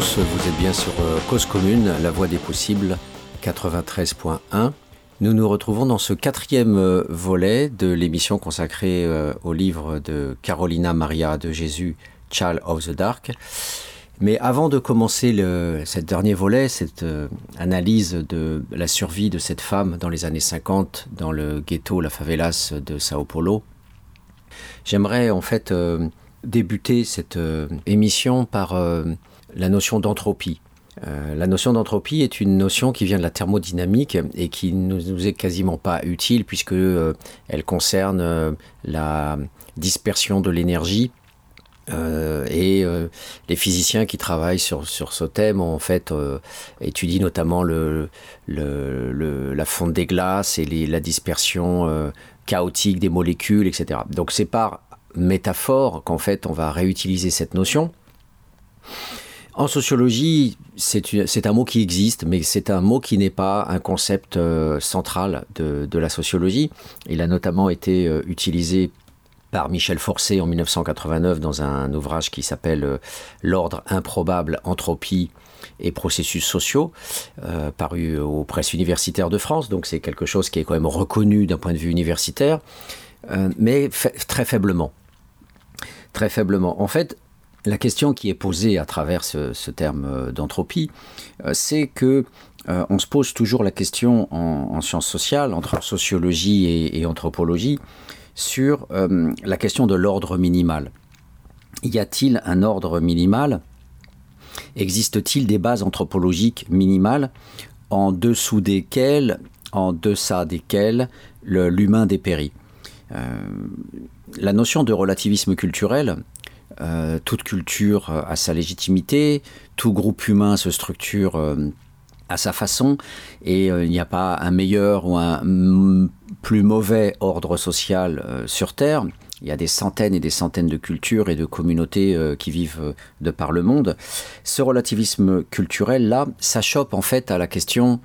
vous êtes bien sur euh, Cause Commune, la voie des possibles, 93.1. Nous nous retrouvons dans ce quatrième euh, volet de l'émission consacrée euh, au livre de Carolina Maria de Jésus, Child of the Dark. Mais avant de commencer le, dernier volet, cette analyse de la survie de cette femme dans les années 50 dans le ghetto, la favelas de Sao Paulo, j'aimerais en fait débuter cette émission par la notion d'entropie. Euh, la notion d'entropie est une notion qui vient de la thermodynamique et qui ne nous est quasiment pas utile puisque euh, elle concerne euh, la dispersion de l'énergie et les physiciens qui travaillent sur, sur ce thème ont en fait étudié notamment le, le, la fonte des glaces et la dispersion chaotique des molécules, etc. Donc c'est par métaphore qu'en fait on va réutiliser cette notion. En sociologie, c'est un mot qui existe, mais c'est un mot qui n'est pas un concept euh, central de, la sociologie. Il a notamment été euh, utilisé par Michel Forcé en 1989 dans un ouvrage qui s'appelle euh, L'ordre improbable, entropie et processus sociaux, paru aux presses universitaires de France. Donc c'est quelque chose qui est quand même reconnu d'un point de vue universitaire, mais très faiblement. Très faiblement. En fait, la question qui est posée à travers ce, terme euh, d'entropie, euh, c'est que euh, on se pose toujours la question en, sciences sociales, entre sociologie et, anthropologie, sur la question de l'ordre minimal. Y a-t-il un ordre minimal? Existe-t-il des bases anthropologiques minimales en dessous desquelles, en deçà desquelles, l'humain dépérit? La notion de relativisme culturel euh, toute culture a sa légitimité, tout groupe humain se structure euh, à sa façon, et euh, il n'y a pas un meilleur ou un plus mauvais ordre social sur Terre. Il y a des centaines et des centaines de cultures et de communautés qui vivent de par le monde. Ce relativisme culturel-là, ça chope en fait à la question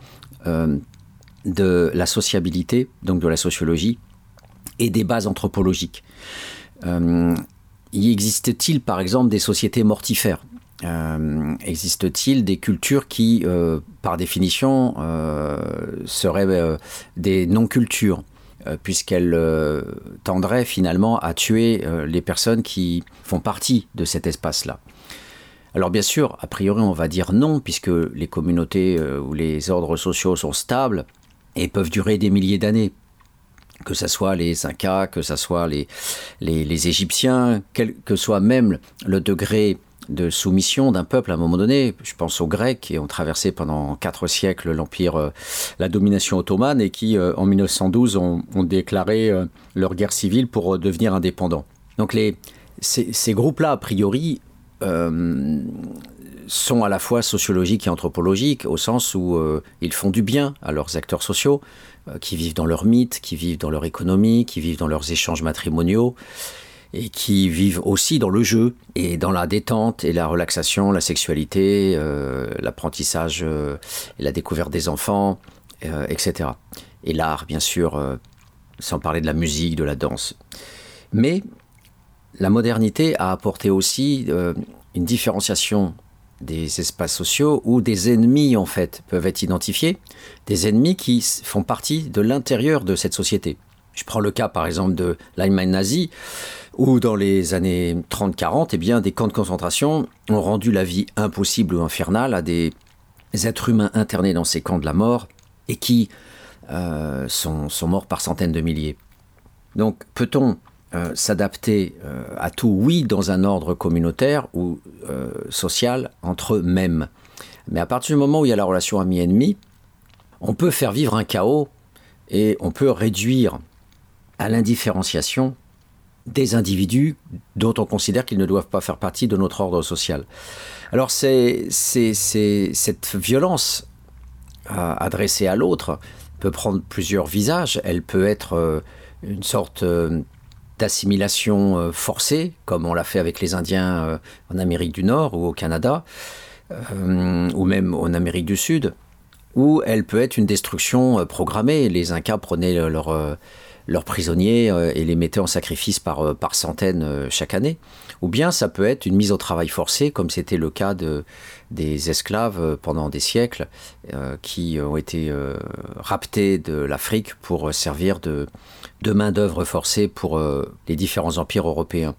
de la sociabilité, donc de la sociologie, et des bases anthropologiques y existe-t-il par exemple des sociétés mortifères? Euh, Existe-t-il des cultures qui, euh, par définition, euh, seraient des non-cultures puisqu'elles tendraient finalement à tuer les personnes qui font partie de cet espace-là? Alors bien sûr, a priori, on va dire non, puisque les communautés ou les ordres sociaux sont stables et peuvent durer des milliers d'années que ce soit les Incas, que ce soit les, les, Égyptiens, quel que soit même le degré de soumission d'un peuple à un moment donné. Je pense aux Grecs qui ont traversé pendant quatre siècles l'empire, euh, la domination ottomane et qui, euh, en 1912, ont, déclaré euh, leur guerre civile pour devenir indépendants. Donc les, ces, ces groupes-là, a priori, sont à la fois sociologiques et anthropologiques, au sens où ils font du bien à leurs acteurs sociaux, euh, qui vivent dans leur mythe, qui vivent dans leur économie, qui vivent dans leurs échanges matrimoniaux et qui vivent aussi dans le jeu et dans la détente et la relaxation, la sexualité, euh, l'apprentissage euh, et la découverte des enfants, etc. Et l'art, bien sûr, sans parler de la musique, de la danse. Mais la modernité a apporté aussi une différenciation des espaces sociaux où des ennemis en fait peuvent être identifiés, des ennemis qui font partie de l'intérieur de cette société. Je prends le cas par exemple de l'Allemagne nazie où dans les années 30-40, eh bien des camps de concentration ont rendu la vie impossible ou infernale à des êtres humains internés dans ces camps de la mort et qui euh, sont, sont morts par centaines de milliers. Donc peut-on euh, s'adapter euh, à tout, oui, dans un ordre communautaire ou euh, social entre eux-mêmes. Mais à partir du moment où il y a la relation ami-ennemi, on peut faire vivre un chaos et on peut réduire à l'indifférenciation des individus dont on considère qu'ils ne doivent pas faire partie de notre ordre social. Alors cette violence adressée à l'autre peut prendre plusieurs visages. Elle peut être une sorte d'assimilation euh, forcée, comme on l'a fait avec les Indiens euh, en Amérique du Nord ou au Canada, euh, ou même en Amérique du Sud, ou elle peut être une destruction programmée. Les Incas prenaient leur, leurs prisonniers et les mettaient en sacrifice par, par centaines chaque année. Ou bien ça peut être une mise au travail forcé, comme c'était le cas de, des esclaves pendant des siècles, qui ont été raptés de l'Afrique pour servir de, de main-d'œuvre forcée pour les différents empires européens.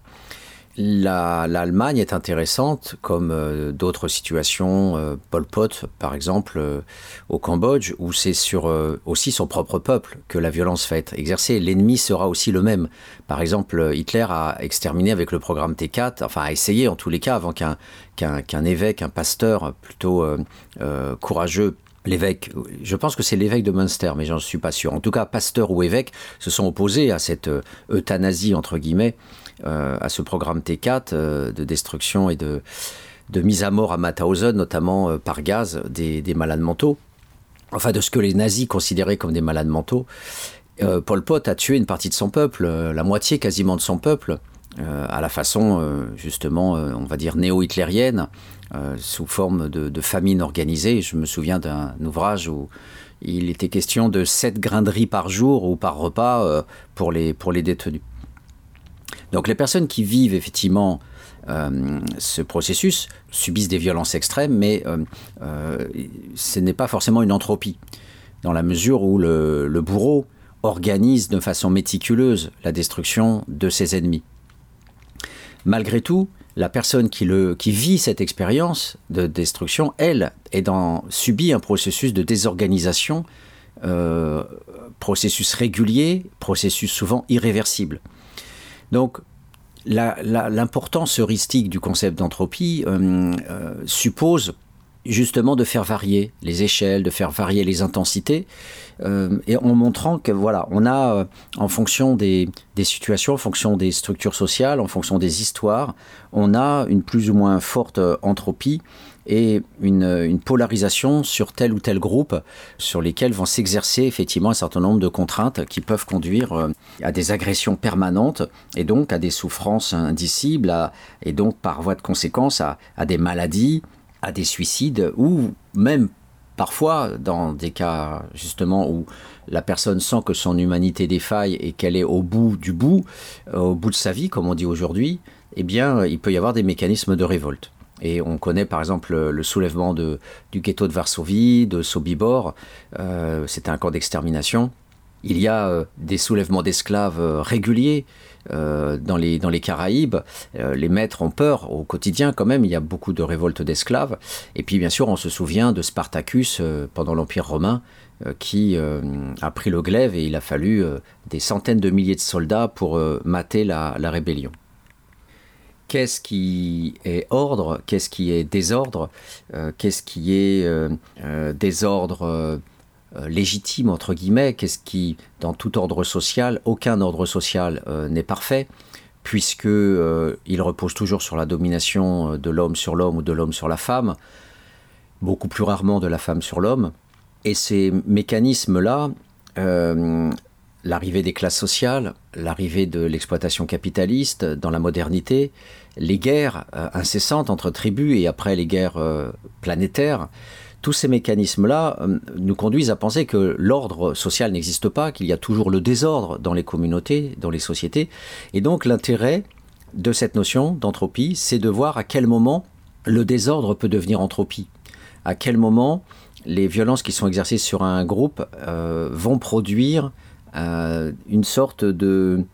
L'Allemagne est intéressante, comme euh, d'autres situations, euh, Pol Pot par exemple, euh, au Cambodge, où c'est sur aussi son propre peuple que la violence va être exercée. L'ennemi sera aussi le même. Par exemple, Hitler a exterminé avec le programme T4, enfin a essayé en tous les cas, avant qu'un évêque, un pasteur plutôt courageux l'évêque, je pense que c'est l'évêque de Münster, mais j'en suis pas sûr. En tout cas, pasteur ou évêque se sont opposés à cette euthanasie, entre guillemets, euh, à ce programme T4 euh, de destruction et de, de, mise à mort à Mauthausen, notamment euh, par gaz, des, malades mentaux. Enfin, de ce que les nazis considéraient comme des malades mentaux. Pol Pot a tué une partie de son peuple, la moitié quasiment de son peuple, à la façon justement, on va dire, néo-hitlérienne, sous forme de, famine organisée. Je me souviens d'un ouvrage où il était question de 7 grains de riz par jour ou par repas pour, les, pour les détenus. Donc les personnes qui vivent effectivement euh, ce processus subissent des violences extrêmes, mais euh, euh, ce n'est pas forcément une entropie, dans la mesure où le, bourreau organise de façon méticuleuse la destruction de ses ennemis. Malgré tout, la personne qui, vit cette expérience de destruction, elle, subit un processus de désorganisation, processus régulier, processus souvent irréversible. Donc, l'importance heuristique du concept d'entropie euh, euh, suppose justement de faire varier les échelles, de faire varier les intensités, euh, et en montrant que voilà, on a en fonction des, des, situations, en fonction des structures sociales, en fonction des histoires, on a une plus ou moins forte entropie et une, polarisation sur tel ou tel groupe sur lesquels vont s'exercer effectivement un certain nombre de contraintes qui peuvent conduire euh, à des agressions permanentes et donc à des souffrances indicibles et donc par voie de conséquence à, des maladies, à des suicides ou même parfois dans des cas justement où la personne sent que son humanité défaille et qu'elle est au bout du bout, euh, au bout de sa vie comme on dit aujourd'hui, eh bien il peut y avoir des mécanismes de révolte. Et on connaît par exemple le soulèvement de, du ghetto de Varsovie, de Sobibor. Euh, C'était un camp d'extermination. Il y a euh, des soulèvements d'esclaves euh, réguliers euh, dans, les, Caraïbes. les maîtres ont peur au quotidien quand même. Il y a beaucoup de révoltes d'esclaves. Et puis bien sûr, on se souvient de Spartacus pendant l'Empire romain qui a pris le glaive et il a fallu des centaines de milliers de soldats pour mater la rébellion qu'est-ce qui est ordre, qu'est-ce qui est désordre, euh, qu'est-ce qui est euh, euh, désordre légitime, entre guillemets, qu'est-ce qui, dans tout ordre social, aucun ordre social n'est parfait, puisque il repose toujours sur la domination de l'homme sur l'homme ou de l'homme sur la femme, beaucoup plus rarement de la femme sur l'homme. Et ces mécanismes-là, l'arrivée des classes sociales, l'arrivée de l'exploitation capitaliste dans la modernité, les guerres euh, incessantes entre tribus et après les guerres euh, planétaires, tous ces mécanismes-là euh, nous conduisent à penser que l'ordre social n'existe pas, qu'il y a toujours le désordre dans les communautés, dans les sociétés. Et donc l'intérêt de cette notion d'entropie, c'est de voir à quel moment le désordre peut devenir entropie, à quel moment les violences qui sont exercées sur un groupe vont produire euh, une sorte de,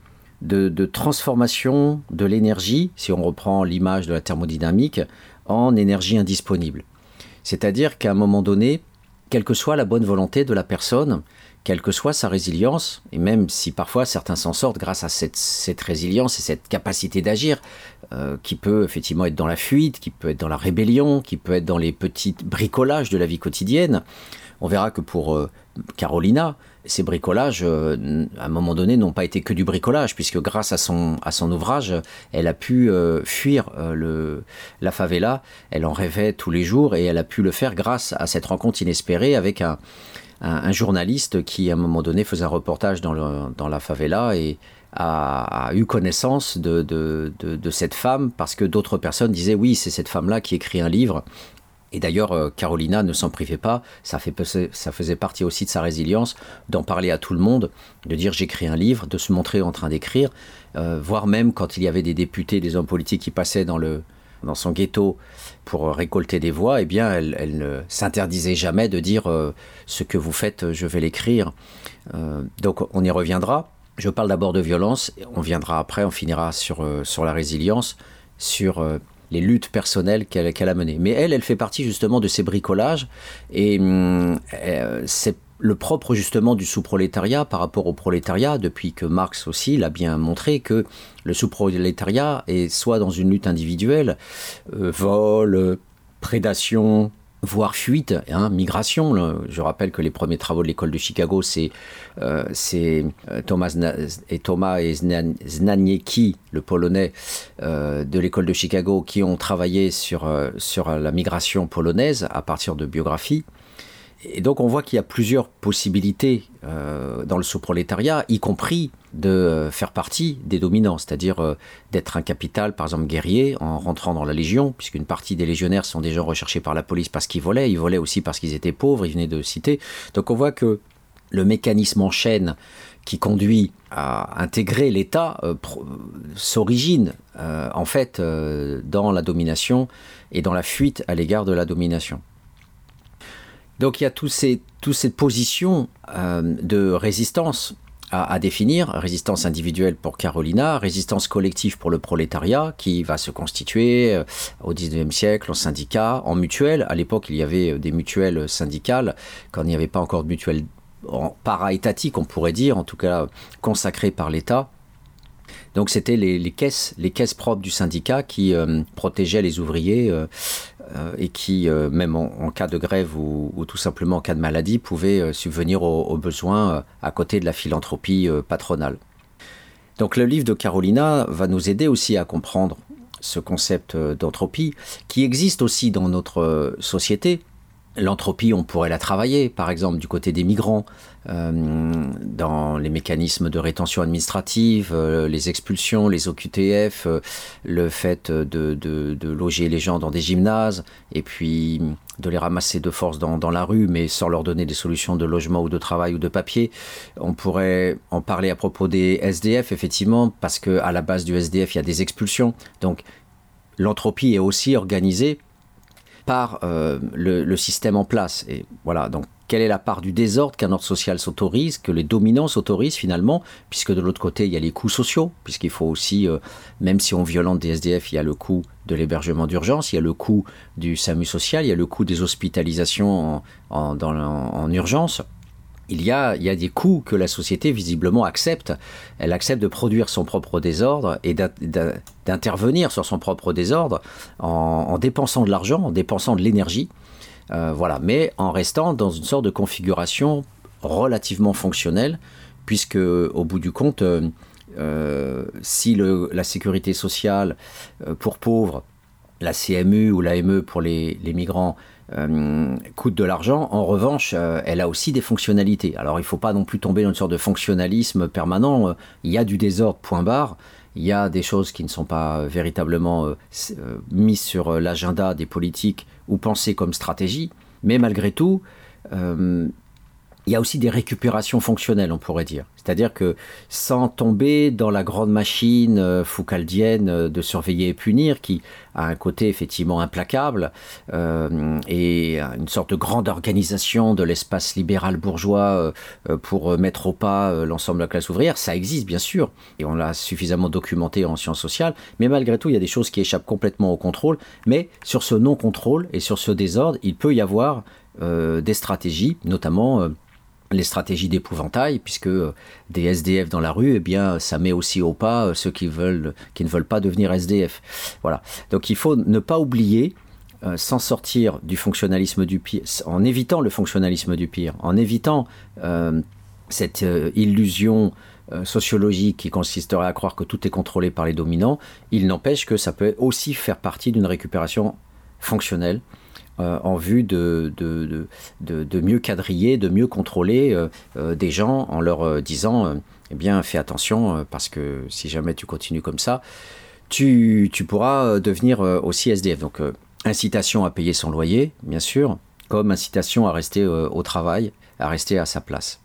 transformation de l'énergie, si on reprend l'image de la thermodynamique, en énergie indisponible. C'est-à-dire qu'à un moment donné, quelle que soit la bonne volonté de la personne, quelle que soit sa résilience, et même si parfois certains s'en sortent grâce à cette, résilience et cette capacité d'agir, euh, qui peut effectivement être dans la fuite, qui peut être dans la rébellion, qui peut être dans les petits bricolages de la vie quotidienne, on verra que pour euh, Carolina, ces bricolages, euh, à un moment donné, n'ont pas été que du bricolage, puisque grâce à son, ouvrage, elle a pu euh, fuir euh, la favela. Elle en rêvait tous les jours et elle a pu le faire grâce à cette rencontre inespérée avec un, journaliste qui, à un moment donné, faisait un reportage dans, la favela et a, eu connaissance de, cette femme parce que d'autres personnes disaient oui, c'est cette femme-là qui écrit un livre Et d'ailleurs, Carolina ne s'en privait pas, ça, faisait partie aussi de sa résilience, d'en parler à tout le monde, de dire j'écris un livre, de se montrer en train d'écrire, voire même quand il y avait des députés, des hommes politiques qui passaient dans le, dans son ghetto pour récolter des voix, eh bien, elle, ne s'interdisait jamais de dire euh, ce que vous faites, je vais l'écrire. Euh, donc, on y reviendra. Je parle d'abord de violence, on viendra après, on finira sur, euh, sur la résilience, sur les luttes personnelles qu'elle a menées. Mais elle, elle fait partie justement de ces bricolages et hum, c'est le propre justement du sous-prolétariat par rapport au prolétariat, depuis que Marx aussi l'a bien montré que le sous-prolétariat est soit dans une lutte individuelle, euh, vol, prédation, voire fuite, hein, migration. Je rappelle que les premiers travaux de l'école de Chicago, c'est euh, euh, Thomas et Thomas et Znaniecki, le polonais de l'école de Chicago, qui ont travaillé sur, la migration polonaise à partir de biographies. Et donc on voit qu'il y a plusieurs possibilités euh, dans le sous-prolétariat, y compris de euh, faire partie des dominants, c'est-à-dire euh, d'être un capital, par exemple guerrier, en rentrant dans la Légion, puisqu'une partie des légionnaires sont déjà recherchés par la police parce qu'ils volaient, ils volaient aussi parce qu'ils étaient pauvres, ils venaient de cité. Donc on voit que le mécanisme en chaîne qui conduit à intégrer l'État s'origine en fait dans la domination et dans la fuite à l'égard de la domination. Donc il y a toutes ces, toute cette position euh, de résistance à, définir, résistance individuelle pour Carolina, résistance collective pour le prolétariat qui va se constituer euh, au 19e siècle en syndicats, en mutuelles. À l'époque, il y avait euh, des mutuelles syndicales, quand il n'y avait pas encore de mutuelles para-étatiques, on pourrait dire, en tout cas consacrées par l'État. Donc c'était les, caisses, les caisses propres du syndicat qui protégeaient les ouvriers euh, et qui, euh, même en, cas de grève ou, tout simplement en cas de maladie, pouvaient euh, subvenir aux, besoins à côté de la philanthropie patronale. Donc le livre de Carolina va nous aider aussi à comprendre ce concept d'entropie qui existe aussi dans notre société, L'entropie, on pourrait la travailler, par exemple, du côté des migrants, euh, dans les mécanismes de rétention administrative, euh, les expulsions, les OQTF, euh, le fait de, loger les gens dans des gymnases, et puis de les ramasser de force dans, dans, la rue, mais sans leur donner des solutions de logement ou de travail ou de papier. On pourrait en parler à propos des SDF, effectivement, parce qu'à la base du SDF, il y a des expulsions. Donc, l'entropie est aussi organisée par euh, le, système en place. Et voilà, donc quelle est la part du désordre qu'un ordre social s'autorise, que les dominants s'autorisent finalement, puisque de l'autre côté, il y a les coûts sociaux, puisqu'il faut aussi, euh, même si on violente des SDF, il y a le coût de l'hébergement d'urgence, il y a le coût du SAMU social, il y a le coût des hospitalisations en urgence il y, a, des coûts que la société visiblement accepte. Elle accepte de produire son propre désordre et d'intervenir sur son propre désordre en, dépensant de l'argent, en dépensant de l'énergie. Euh, voilà, mais en restant dans une sorte de configuration relativement fonctionnelle, puisque au bout du compte, euh, euh, si la sécurité sociale pour pauvres, la CMU ou l'AME pour les migrants euh, coûte de l'argent. En revanche, euh, elle a aussi des fonctionnalités. Alors il ne faut pas non plus tomber dans une sorte de fonctionnalisme permanent. Euh, il y a du désordre, point barre. Il y a des choses qui ne sont pas véritablement mises sur l'agenda des politiques ou pensées comme stratégie. Mais malgré tout, il y a aussi des récupérations fonctionnelles, on pourrait dire. C'est-à-dire que sans tomber dans la grande machine euh, foucaldienne euh, de surveiller et punir, qui a un côté effectivement implacable, euh, et une sorte de grande organisation de l'espace libéral bourgeois pour mettre au pas l'ensemble de la classe ouvrière, ça existe bien sûr, et on l'a suffisamment documenté en sciences sociales, mais malgré tout, il y a des choses qui échappent complètement au contrôle, mais sur ce non-contrôle et sur ce désordre, il peut y avoir des stratégies, notamment les stratégies d'épouvantail, puisque euh, des SDF dans la rue, eh bien, ça met aussi au pas euh, ceux qui, veulent, qui ne veulent pas devenir SDF. Voilà. Donc il faut ne pas oublier, euh, sans sortir du fonctionnalisme du pire, en évitant le fonctionnalisme du pire, en évitant cette illusion sociologique qui consisterait à croire que tout est contrôlé par les dominants, il n'empêche que ça peut aussi faire partie d'une récupération fonctionnelle euh, en vue de, mieux quadriller, de mieux contrôler euh, euh, des gens en leur disant eh bien, fais attention parce que si jamais tu continues comme ça, tu, pourras devenir aussi SDF. Donc, incitation à payer son loyer, bien sûr, comme incitation à rester au travail, à rester à sa place.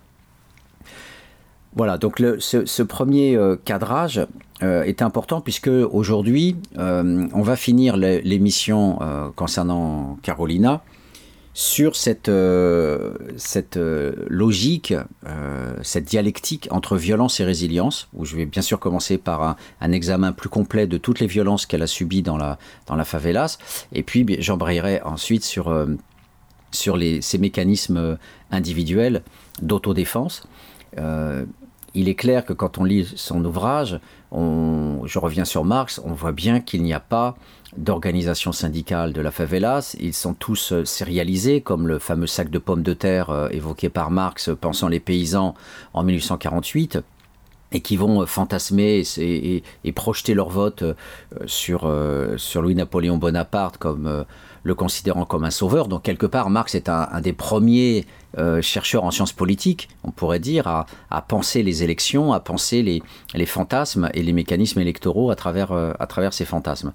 Voilà, donc ce, premier cadrage est important puisque aujourd'hui, on va finir l'émission concernant Carolina sur cette, euh, cette euh, logique, euh, cette dialectique entre violence et résilience, où je vais bien sûr commencer par un, examen plus complet de toutes les violences qu'elle a subies dans la, dans la favelas, et puis j'embrayerai ensuite sur, sur les, ces mécanismes individuels d'autodéfense. Il est clair que quand on lit son ouvrage, je reviens sur Marx, on voit bien qu'il n'y a pas d'organisation syndicale de la favelas. Ils sont tous euh, sérialisés, comme le fameux sac de pommes de terre euh, évoqué par Marx, pensant les paysans en 1848 et qui vont euh, fantasmer et, projeter leur vote sur Louis-Napoléon Bonaparte comme le considérant comme un sauveur. Donc quelque part, Marx est un, des premiers euh, chercheurs en sciences politiques, on pourrait dire, à, penser les élections, à penser les, les, fantasmes et les mécanismes électoraux à travers, euh, à travers ces fantasmes.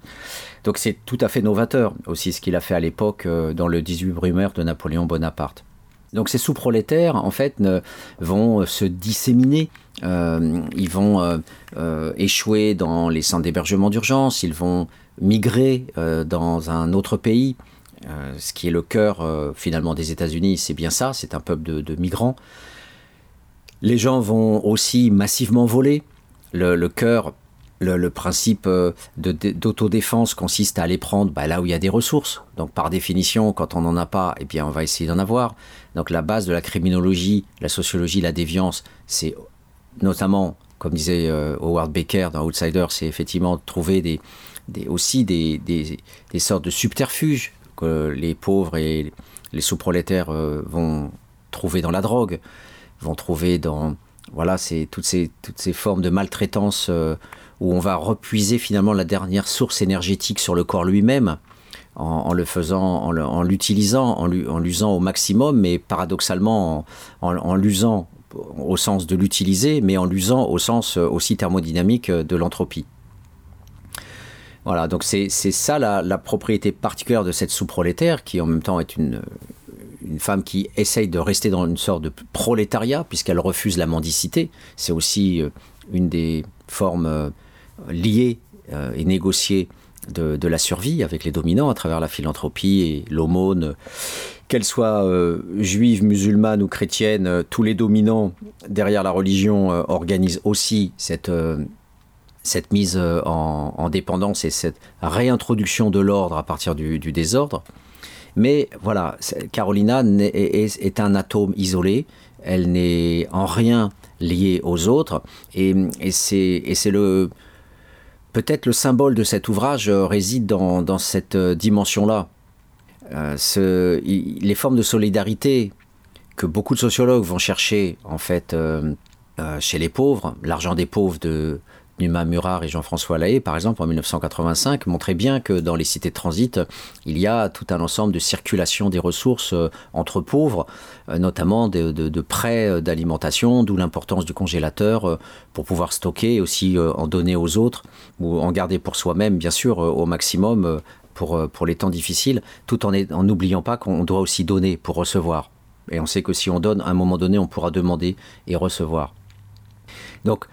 Donc c'est tout à fait novateur aussi ce qu'il a fait à l'époque euh, dans le 18 Brumaire de Napoléon Bonaparte. Donc ces sous-prolétaires, en fait, vont se disséminer. ils vont échouer dans les centres d'hébergement d'urgence, ils vont migrer euh, dans un autre pays, euh, ce qui est le cœur euh, finalement des États-Unis, c'est bien ça, c'est un peuple de, migrants. Les gens vont aussi massivement voler. Le, cœur, le, principe d'autodéfense consiste à aller prendre bah, là où il y a des ressources. Donc par définition, quand on n'en a pas, eh bien on va essayer d'en avoir. Donc la base de la criminologie, la sociologie, la déviance, c'est notamment, comme disait Howard Baker dans Outsider, c'est effectivement trouver des, aussi des, sortes de subterfuges que les pauvres et les sous-prolétaires euh, vont trouver dans la drogue, vont trouver dans voilà, c'est toutes ces, toutes ces formes de maltraitance euh, où on va repuiser finalement la dernière source énergétique sur le corps lui-même en, le faisant, en l'utilisant, en l'usant au maximum, mais paradoxalement en l'usant au sens de l'utiliser, mais en l'usant au sens euh, aussi thermodynamique de l'entropie. Voilà, donc c'est ça la, propriété particulière de cette sous-prolétaire, qui en même temps est une, une femme qui essaye de rester dans une sorte de prolétariat, puisqu'elle refuse la mendicité. C'est aussi euh, une des formes euh, liées euh, et négociées de, de, la survie avec les dominants à travers la philanthropie et l'aumône. Qu'elle soit juive, musulmane ou chrétienne, tous les dominants derrière la religion organisent aussi cette cette mise euh, en, dépendance et cette réintroduction de l'ordre à partir du, désordre. Mais voilà, Carolina est, un atome isolé, elle n'est en rien liée aux autres, et, c'est le... Peut-être le symbole de cet ouvrage réside dans, cette dimension-là. Euh, les formes de solidarité que beaucoup de sociologues vont chercher en fait euh, chez les pauvres, l'argent des pauvres de, Numa Murar et Jean-François Lahaye, par exemple, en 1985, montraient bien que dans les cités de transit, il y a tout un ensemble de circulation des ressources euh, entre pauvres, euh, notamment de, prêts euh, d'alimentation, d'où l'importance du congélateur pour pouvoir stocker et aussi en donner aux autres, ou en garder pour soi-même, bien sûr, au maximum pour, pour les temps difficiles, tout en n'oubliant pas qu'on doit aussi donner pour recevoir. Et on sait que si on donne, à un moment donné, on pourra demander et recevoir. Donc,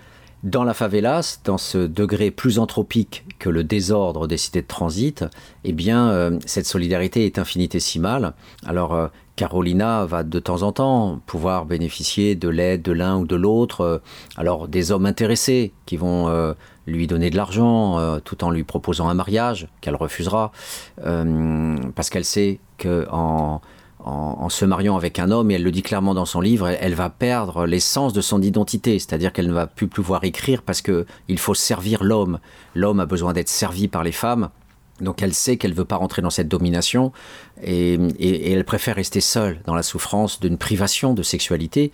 dans la favelas, dans ce degré plus anthropique que le désordre des cités de transit, eh bien, euh, cette solidarité est infinitésimale. Alors, euh, Carolina va de temps en temps pouvoir bénéficier de l'aide de l'un ou de l'autre. Euh, alors, des hommes intéressés qui vont lui donner de l'argent tout en lui proposant un mariage qu'elle refusera, parce qu'elle sait que en en, se mariant avec un homme, et elle le dit clairement dans son livre, elle, va perdre l'essence de son identité, c'est-à-dire qu'elle ne va plus pouvoir écrire parce qu'il faut servir l'homme. L'homme a besoin d'être servi par les femmes, donc elle sait qu'elle ne veut pas rentrer dans cette domination et, elle préfère rester seule dans la souffrance d'une privation de sexualité,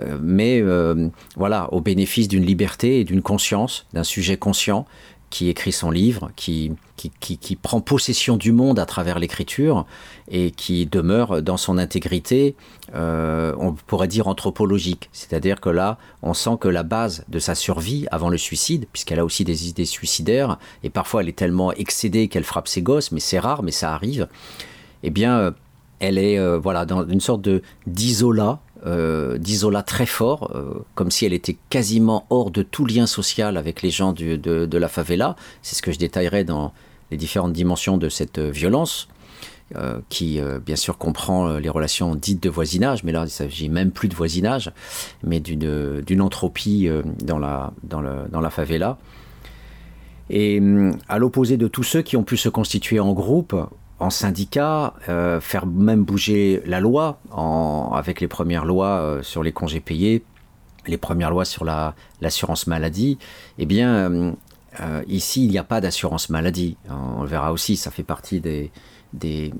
euh, mais euh, voilà, au bénéfice d'une liberté et d'une conscience, d'un sujet conscient qui écrit son livre, qui, qui, prend possession du monde à travers l'écriture et qui demeure dans son intégrité, euh, on pourrait dire anthropologique. C'est-à-dire que là, on sent que la base de sa survie avant le suicide, puisqu'elle a aussi des idées suicidaires, et parfois elle est tellement excédée qu'elle frappe ses gosses, mais c'est rare, mais ça arrive, eh bien, euh, elle est euh, voilà, dans une sorte de d'isola euh, d'isola très fort, euh, comme si elle était quasiment hors de tout lien social avec les gens de, la favela. C'est ce que je détaillerai dans les différentes dimensions de cette euh, violence. qui bien sûr comprend les relations dites de voisinage, mais là il s'agit même plus de voisinage, mais d'une entropie dans, la, dans, le, dans la favela. Et à l'opposé de tous ceux qui ont pu se constituer en groupe en syndicat, euh, faire même bouger la loi avec les premières lois euh, sur les congés payés, les premières lois sur l'assurance maladie, eh bien, euh, ici, il n'y a pas d'assurance maladie. On le verra aussi, ça fait partie des, des,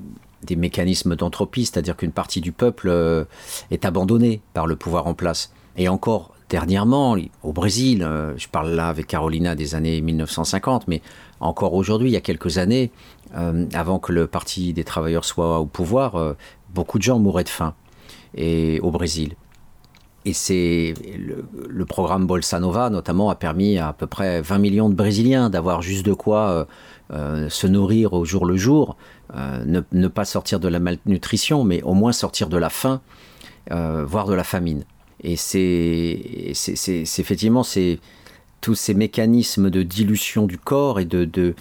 des mécanismes d'entropie, c'est-à-dire qu'une partie du peuple est abandonnée par le pouvoir en place. Et encore dernièrement, au Brésil, je parle là avec Carolina des années 1950, mais encore aujourd'hui, il y a quelques années, euh, avant que le Parti des travailleurs soit au pouvoir, euh, beaucoup de gens mouraient de faim et, au Brésil. Et c'est le, programme Bolsa Nova, notamment, a permis à, à peu près 20 millions de Brésiliens d'avoir juste de quoi euh, se nourrir au jour le jour, ne, pas sortir de la malnutrition, mais au moins sortir de la faim, voire de la famine. Et c'est effectivement tous ces mécanismes de dilution du corps et de,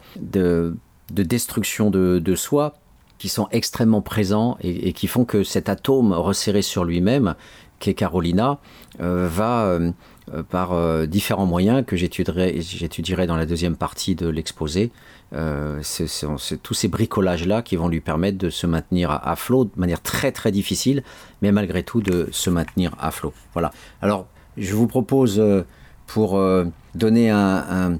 destruction de, soi qui sont extrêmement présents et, qui font que cet atome resserré sur lui-même, qu'est Carolina, euh, va euh, par euh, différents moyens que j'étudierai dans la deuxième partie de l'exposé. tous ces bricolages-là qui vont lui permettre de se maintenir à, à, flot de manière très très difficile, mais malgré tout de se maintenir à flot. Voilà. Alors, je vous propose pour donner un,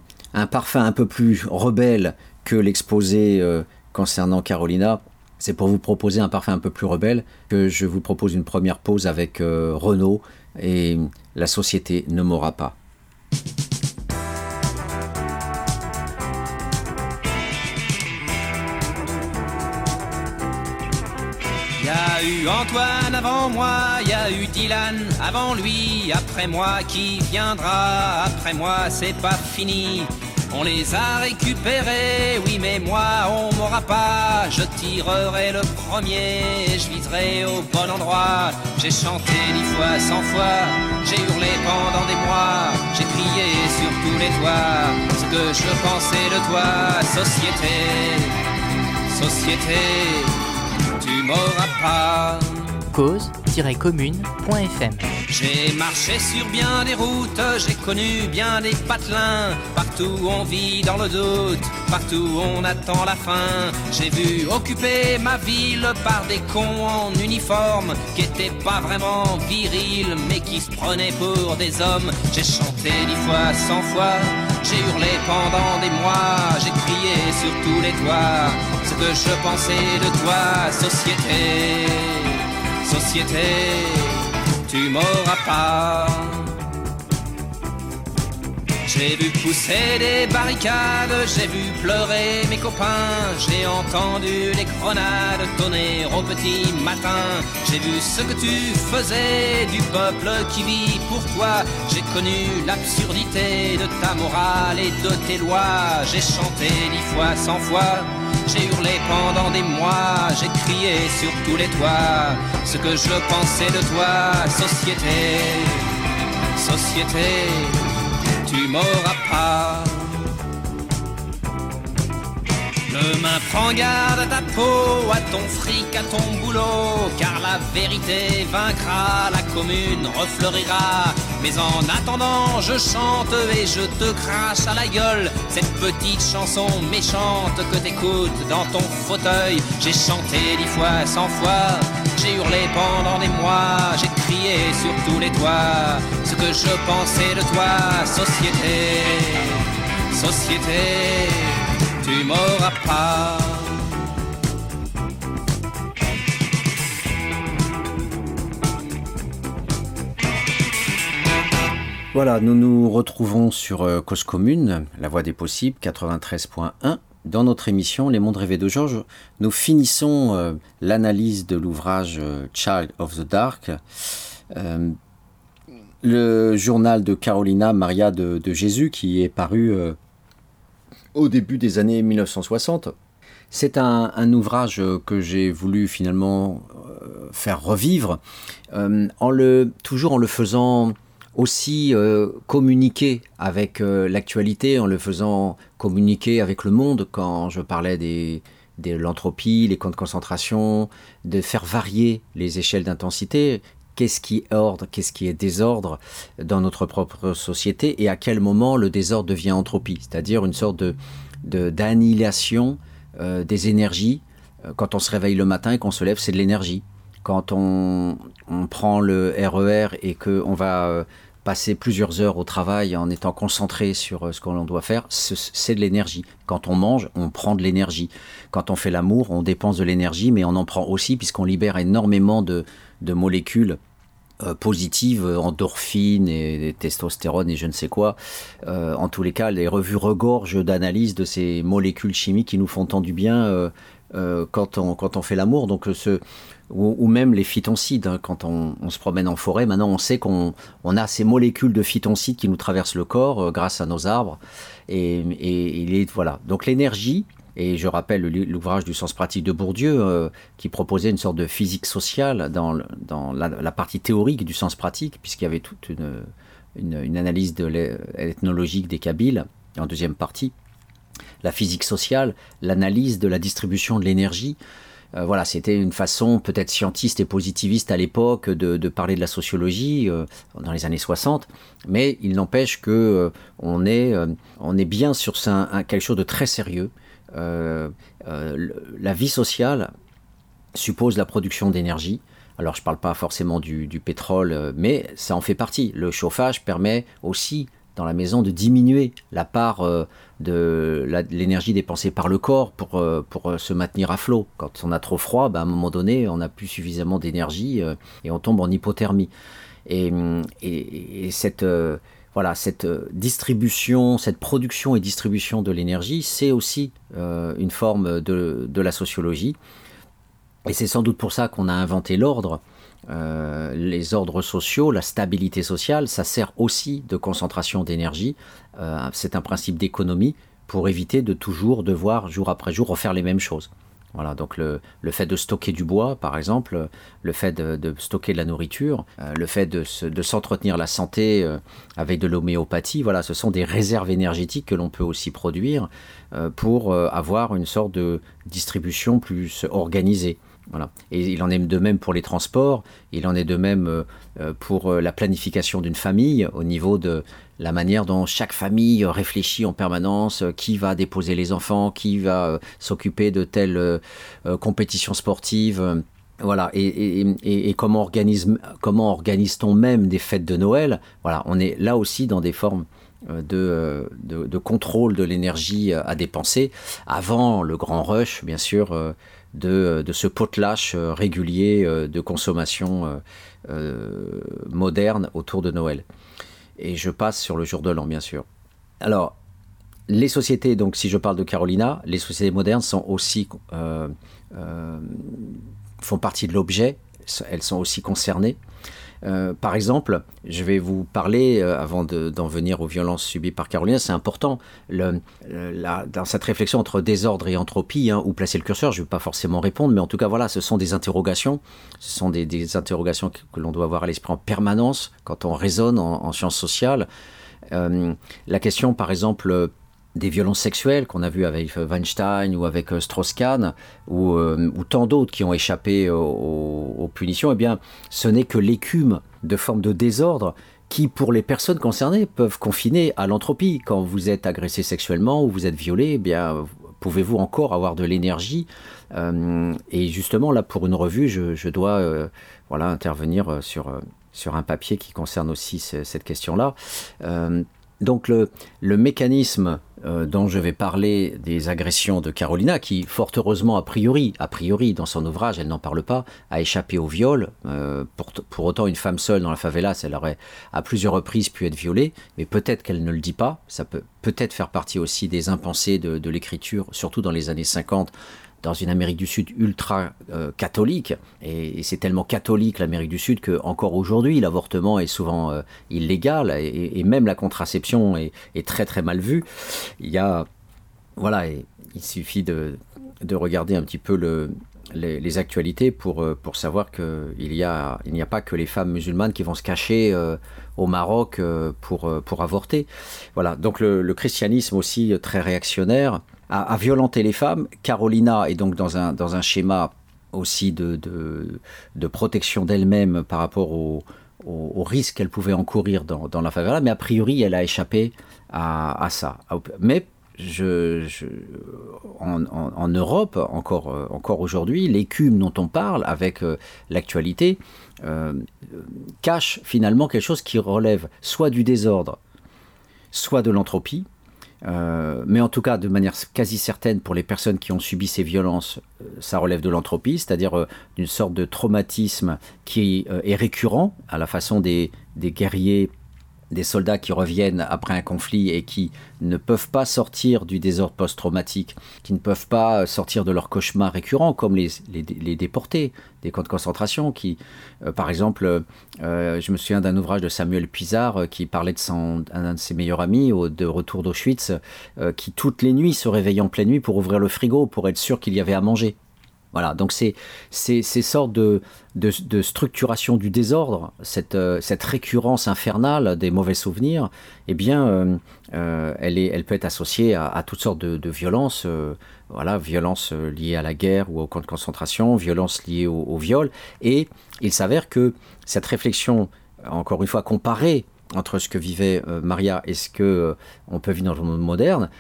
parfum un peu plus rebelle que l'exposé euh, concernant Carolina, c'est pour vous proposer un parfum un peu plus rebelle que je vous propose une première pause avec euh, Renault et La société ne m'aura pas. Y a eu Antoine avant moi, y a eu Dylan avant lui, après moi qui viendra, après moi c'est pas fini. On les a récupérés, oui mais moi on m'aura pas. Je tirerai le premier, je viserai au bon endroit. J'ai chanté dix fois, cent fois, j'ai hurlé pendant des mois. J'ai crié sur tous les toits ce que je pensais de toi, société, société tu m'auras pas. Cause-commune.fm J'ai marché sur bien des routes, j'ai connu bien des patelins. Partout on vit dans le doute, partout on attend la fin. J'ai vu occuper ma ville par des cons en uniforme qui étaient pas vraiment virils mais qui se prenaient pour des hommes. J'ai chanté dix fois, cent fois, j'ai hurlé pendant des mois, j'ai crié sur tous les toits ce que je pensais de toi, société, société, tu m'auras pas. J'ai vu pousser des barricades, j'ai vu pleurer mes copains, j'ai entendu les grenades tonner au petit matin. J'ai vu ce que tu faisais du peuple qui vit pour toi. J'ai connu l'absurdité de ta morale et de tes lois. J'ai chanté dix fois, cent fois j'ai hurlé pendant des mois, j'ai crié sur tous les toits ce que je pensais de toi, société, société, tu m'auras pas. Demain prends garde ta peau, à ton fric, à ton boulot, car la vérité vaincra, la commune refleurira. Mais en attendant, je chante et je te crache à la gueule cette petite chanson méchante que t'écoutes dans ton fauteuil. J'ai chanté dix fois, cent fois, j'ai hurlé pendant des mois, j'ai crié sur tous les toits ce que je pensais de toi, société, société Voilà, nous nous retrouvons sur euh, Cause Commune, la voie des possibles, 93.1. Dans notre émission Les mondes rêvés de Georges, nous finissons euh, l'analyse de l'ouvrage euh, Child of the Dark, le journal de Carolina Maria de, Jésus qui est paru au début des années 1960. C'est un, ouvrage que j'ai voulu finalement faire revivre, en le, toujours en le faisant aussi euh, communiquer avec euh, l'actualité en le faisant communiquer avec le monde quand je parlais des, de l'entropie, les camps de concentration, de faire varier les échelles d'intensité. Qu'est-ce qui est ordre, qu'est-ce qui est désordre dans notre propre société et à quel moment le désordre devient entropie, c'est-à-dire une sorte de, d'annihilation euh, des énergies. Quand on se réveille le matin et qu'on se lève, c'est de l'énergie quand on, prend le RER e et qu'on va euh, passer plusieurs heures au travail en étant concentré sur euh, ce qu'on doit faire, c'est de l'énergie. Quand on mange, on prend de l'énergie. Quand on fait l'amour, on dépense de l'énergie, mais on en prend aussi puisqu'on libère énormément de, molécules euh, positives, endorphines et, testostérone et je ne sais quoi. en tous les cas, les revues regorgent d'analyses de ces molécules chimiques qui nous font tant du bien quand, on, quand on fait l'amour. Donc ce, ou, même les phytoncides. Hein, quand on, se promène en forêt, maintenant on sait qu'on a ces molécules de phytoncides qui nous traversent le corps euh, grâce à nos arbres. Et, il est voilà. Donc l'énergie. Et je rappelle l'ouvrage du sens pratique de Bourdieu euh, qui proposait une sorte de physique sociale dans, la, partie théorique du sens pratique, puisqu'il y avait toute une, analyse de ethnologique des Kabyles en deuxième partie. La physique sociale, l'analyse de la distribution de l'énergie, euh, voilà, c'était une façon peut-être scientiste et positiviste à l'époque de, parler de la sociologie euh, dans les années 60, mais il n'empêche que on est bien sur quelque chose de très sérieux. La vie sociale suppose la production d'énergie. Alors je ne parle pas forcément du, pétrole, mais ça en fait partie. Le chauffage permet aussi dans la maison de diminuer la part euh, de l'énergie dépensée par le corps pour, euh, euh, se maintenir à flot. Quand on a trop froid, ben, à un moment donné, on n'a plus suffisamment d'énergie et on tombe en hypothermie. Et, cette, voilà, cette distribution, cette production et distribution de l'énergie, c'est aussi une forme de, la sociologie. Et c'est sans doute pour ça qu'on a inventé l'ordre, euh, les ordres sociaux, la stabilité sociale, ça sert aussi de concentration d'énergie. Euh, c'est un principe d'économie pour éviter de toujours devoir, jour après jour, refaire les mêmes choses. Voilà, donc le, fait de stocker du bois, par exemple, le fait de, stocker de la nourriture, euh, le fait de, s'entretenir la santé avec de l'homéopathie, voilà, ce sont des réserves énergétiques que l'on peut aussi produire pour avoir une sorte de distribution plus organisée. Voilà. Et il en est de même pour les transports, il en est de même euh, euh, pour euh, la planification d'une famille, au niveau de la manière dont chaque famille réfléchit en permanence, qui va déposer les enfants, qui va s'occuper de telle compétition sportive. Voilà, et, comment, organise, comment organise-t-on même des fêtes de Noël? Voilà, on est là aussi dans des formes de, contrôle de l'énergie à dépenser, avant le grand rush, bien sûr, de, ce potlatch euh, régulier euh, de consommation euh, moderne autour de Noël. Et je passe sur le jour de l'an, bien sûr. Alors, les sociétés, donc si je parle de Carolina, les sociétés modernes sont aussi font partie de l'objet, elles sont aussi concernées. Euh, par exemple, je vais vous parler, euh, avant d'en venir aux violences subies par Carolina, c'est important, dans cette réflexion entre désordre et entropie, hein, où placer le curseur, je ne vais pas forcément répondre, mais en tout cas, voilà, ce sont des interrogations, ce sont des, interrogations que, l'on doit avoir à l'esprit en permanence quand on raisonne en, sciences sociales. Euh, la question, par exemple, des violences sexuelles qu'on a vu avec Weinstein ou avec euh, Strauss-Kahn ou, euh, ou, tant d'autres qui ont échappé aux, punitions, eh bien, ce n'est que l'écume de formes de désordre qui, pour les personnes concernées, peuvent confiner à l'entropie. Quand vous êtes agressé sexuellement ou vous êtes violé, eh bien, pouvez-vous encore avoir de l'énergie euh, Et justement, là, pour une revue, je, dois voilà, intervenir sur, sur un papier qui concerne aussi cette question-là. Donc le, mécanisme euh, dont je vais parler des agressions de Carolina, qui fort heureusement a priori, a priori dans son ouvrage, elle n'en parle pas, a échappé au viol. Euh, pour, autant, une femme seule dans la favela, elle aurait à plusieurs reprises pu être violée, mais peut-être qu'elle ne le dit pas. Ça peut peut-être faire partie aussi des impensés de, de l'écriture, surtout dans les années 50 dans une Amérique du Sud ultra euh, catholique, et, c'est tellement catholique l'Amérique du Sud que encore aujourd'hui l'avortement est souvent euh, illégal et, même la contraception est, très très mal vue. Il y a voilà, il suffit de, de, regarder un petit peu le, les, actualités pour, euh, pour savoir qu'il n'y a, il a pas que les femmes musulmanes qui vont se cacher au Maroc pour, pour avorter. Voilà, donc le christianisme aussi très réactionnaire à, violenter les femmes. Carolina est donc dans un, dans un schéma aussi de, de, protection d'elle-même par rapport au, au, risque qu'elle pouvait encourir dans, dans, la favela, mais a priori, elle a échappé à, à ça. Mais je, en, en, Europe, encore, encore aujourd'hui, l'écume dont on parle avec euh, l'actualité euh, cache finalement quelque chose qui relève soit du désordre, soit de l'entropie, euh, mais en tout cas, de manière quasi certaine, pour les personnes qui ont subi ces violences, euh, ça relève de l'entropie, c'est-à-dire euh, d'une sorte de traumatisme qui est récurrent, à la façon des, des guerriers des soldats qui reviennent après un conflit et qui ne peuvent pas sortir du désordre post-traumatique, qui ne peuvent pas sortir de leurs cauchemars récurrents, comme les, les, déportés des camps de concentration, qui, euh, par exemple, euh, je me souviens d'un ouvrage de Samuel Pizarre euh, qui parlait de son, un de ses meilleurs amis au, de retour d'Auschwitz, qui toutes les nuits se réveillait en pleine nuit pour ouvrir le frigo, pour être sûr qu'il y avait à manger. Voilà, donc ces sortes de, structuration du désordre, cette, euh, cette, récurrence infernale des mauvais souvenirs, eh bien, euh, euh, elle peut être associée à, toutes sortes de, violences, voilà, violences liées à la guerre ou au camp de concentration, violences liées au, viol, et il s'avère que cette réflexion, encore une fois, comparée entre ce que vivait Maria et ce que on peut vivre dans le monde moderne,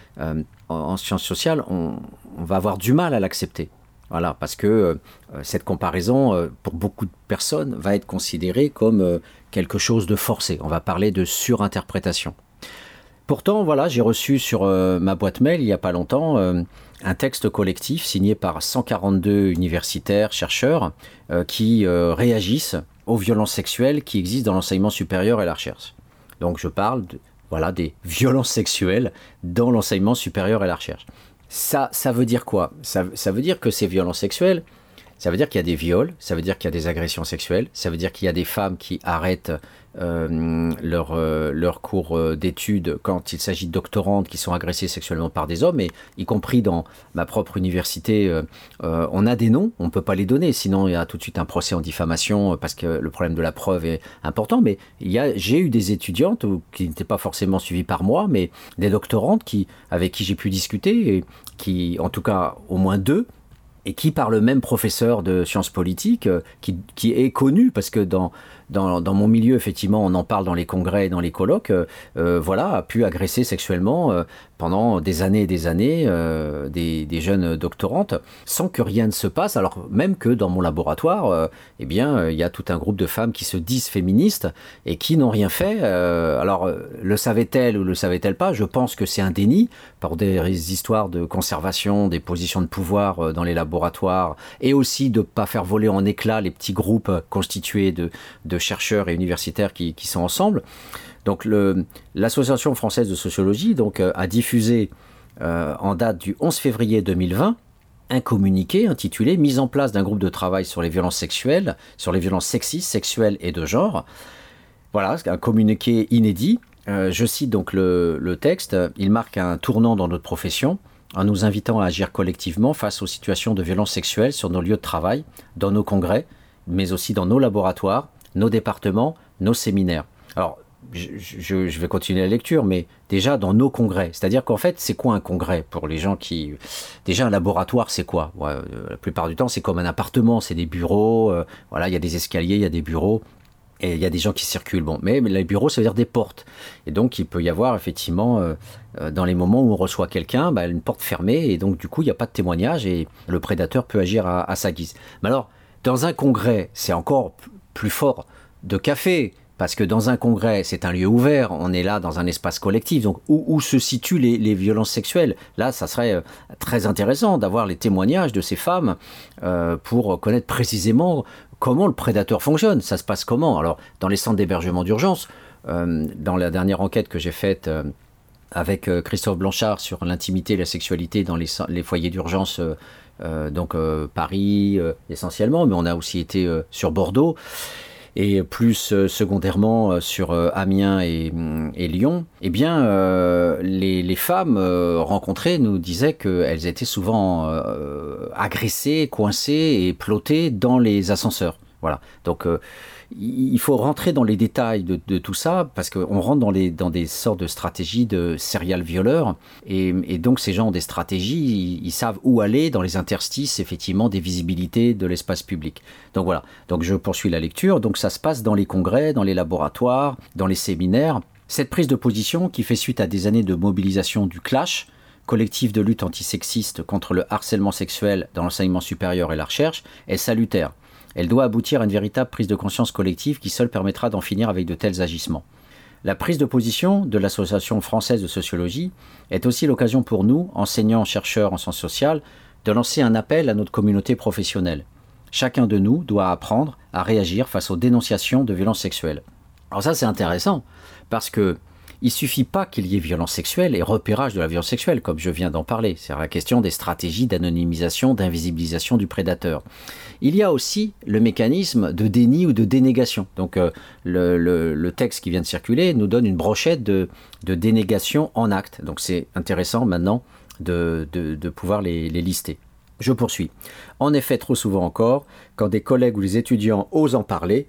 en, sciences sociales, on va avoir du mal à l'accepter. Voilà, parce que euh, cette comparaison, euh, pour beaucoup de personnes, va être considérée comme euh, quelque chose de forcé. On va parler de surinterprétation. Pourtant, voilà, j'ai reçu sur ma boîte mail il n'y a pas longtemps un texte collectif signé par 142 universitaires, chercheurs, qui réagissent aux violences sexuelles qui existent dans l'enseignement supérieur et la recherche. Donc je parle voilà, des violences sexuelles dans l'enseignement supérieur et la recherche. Ça, ça veut dire quoi? Ça, veut dire que ces violences sexuelles, ça veut dire qu'il y a des viols, ça veut dire qu'il y a des agressions sexuelles, ça veut dire qu'il y a des femmes qui arrêtent euh, euh, leur cours euh, d'études quand il s'agit de doctorantes qui sont agressées sexuellement par des hommes, et y compris dans ma propre université, on a des noms, on ne peut pas les donner, sinon il y a tout de suite un procès en diffamation parce que le problème de la preuve est important, mais j'ai eu des étudiantes qui n'étaient pas forcément suivies par moi, mais des doctorantes qui, avec qui j'ai pu discuter, et qui, en tout cas au moins deux, et qui par le même professeur de sciences politiques, qui, qui est connu parce que dans dans, mon milieu, effectivement, on en parle dans les congrès et dans les colloques, euh, euh, voilà, a pu agresser sexuellement euh, pendant des années et des années des, jeunes doctorantes sans que rien ne se passe, alors même que dans mon laboratoire, eh bien, il y a tout un groupe de femmes qui se disent féministes et qui n'ont rien fait. alors, le savait-elle ou le savait-elle pas? Je pense que c'est un déni par des histoires de conservation des positions de pouvoir dans les laboratoires et aussi de ne pas faire voler en éclats les petits groupes constitués de, de chercheurs et universitaires qui, sont ensemble. Donc l'Association française de sociologie donc, euh, a diffusé euh, en date du 11 février 2020 un communiqué intitulé Mise en place d'un groupe de travail sur les violences sexuelles, sur les violences sexistes, sexuelles et de genre. Voilà, un communiqué inédit. Euh, je cite donc le, le, texte. Il marque un tournant dans notre profession en nous invitant à agir collectivement face aux situations de violences sexuelles sur nos lieux de travail, dans nos congrès, mais aussi dans nos laboratoires, nos départements, nos séminaires. Alors, je, vais continuer la lecture, mais déjà dans nos congrès. C'est-à-dire qu'en fait, c'est quoi un congrès pour les gens qui... Déjà, un laboratoire, c'est quoi? Euh, La plupart du temps, c'est comme un appartement, c'est des bureaux, euh, voilà, il y a des escaliers, il y a des bureaux, et il y a des gens qui circulent. Bon, mais, les bureaux, ça veut dire des portes. Et donc, il peut y avoir effectivement, euh, dans les moments où on reçoit quelqu'un, bah, une porte fermée, et donc du coup, il n'y a pas de témoignage, et le prédateur peut agir à, à sa guise. Mais alors, dans un congrès, c'est encore plus fort de café, parce que dans un congrès, c'est un lieu ouvert, on est là dans un espace collectif, donc où, se situent les, violences sexuelles? Là, ça serait euh, très intéressant d'avoir les témoignages de ces femmes euh, pour connaître précisément comment le prédateur fonctionne, ça se passe comment? Alors, dans les centres d'hébergement d'urgence, euh, dans la dernière enquête que j'ai faite avec Christophe Blanchard sur l'intimité et la sexualité dans les, les foyers d'urgence, donc Paris essentiellement, mais on a aussi été sur Bordeaux et plus euh, secondairement euh, sur euh, Amiens et, Lyon, eh bien, les, femmes rencontrées nous disaient qu'elles étaient souvent agressées, coincées et plottées dans les ascenseurs. Voilà. Donc, il faut rentrer dans les détails de, tout ça parce qu'on rentre dans, des sortes de stratégies de serial violeurs et, donc ces gens ont des stratégies, ils, savent où aller dans les interstices effectivement des visibilités de l'espace public. Donc voilà, donc je poursuis la lecture, donc ça se passe dans les congrès, dans les laboratoires, dans les séminaires. Cette prise de position qui fait suite à des années de mobilisation du clash, collectif de lutte antisexiste contre le harcèlement sexuel dans l'enseignement supérieur et la recherche, est salutaire. Elle doit aboutir à une véritable prise de conscience collective qui seule permettra d'en finir avec de tels agissements. La prise de position de l'Association française de sociologie est aussi l'occasion pour nous, enseignants, chercheurs en sciences sociales, de lancer un appel à notre communauté professionnelle. Chacun de nous doit apprendre à réagir face aux dénonciations de violences sexuelles. Alors ça c'est intéressant, parce que il suffit pas qu'il y ait violence sexuelle et repérage de la violence sexuelle, comme je viens d'en parler. C'est la question des stratégies d'anonymisation, d'invisibilisation du prédateur. Il y a aussi le mécanisme de déni ou de dénégation. Donc euh, le, texte qui vient de circuler nous donne une brochette de, dénégation en acte. Donc c'est intéressant maintenant de, pouvoir les, lister. Je poursuis. En effet, trop souvent encore, quand des collègues ou des étudiants osent en parler,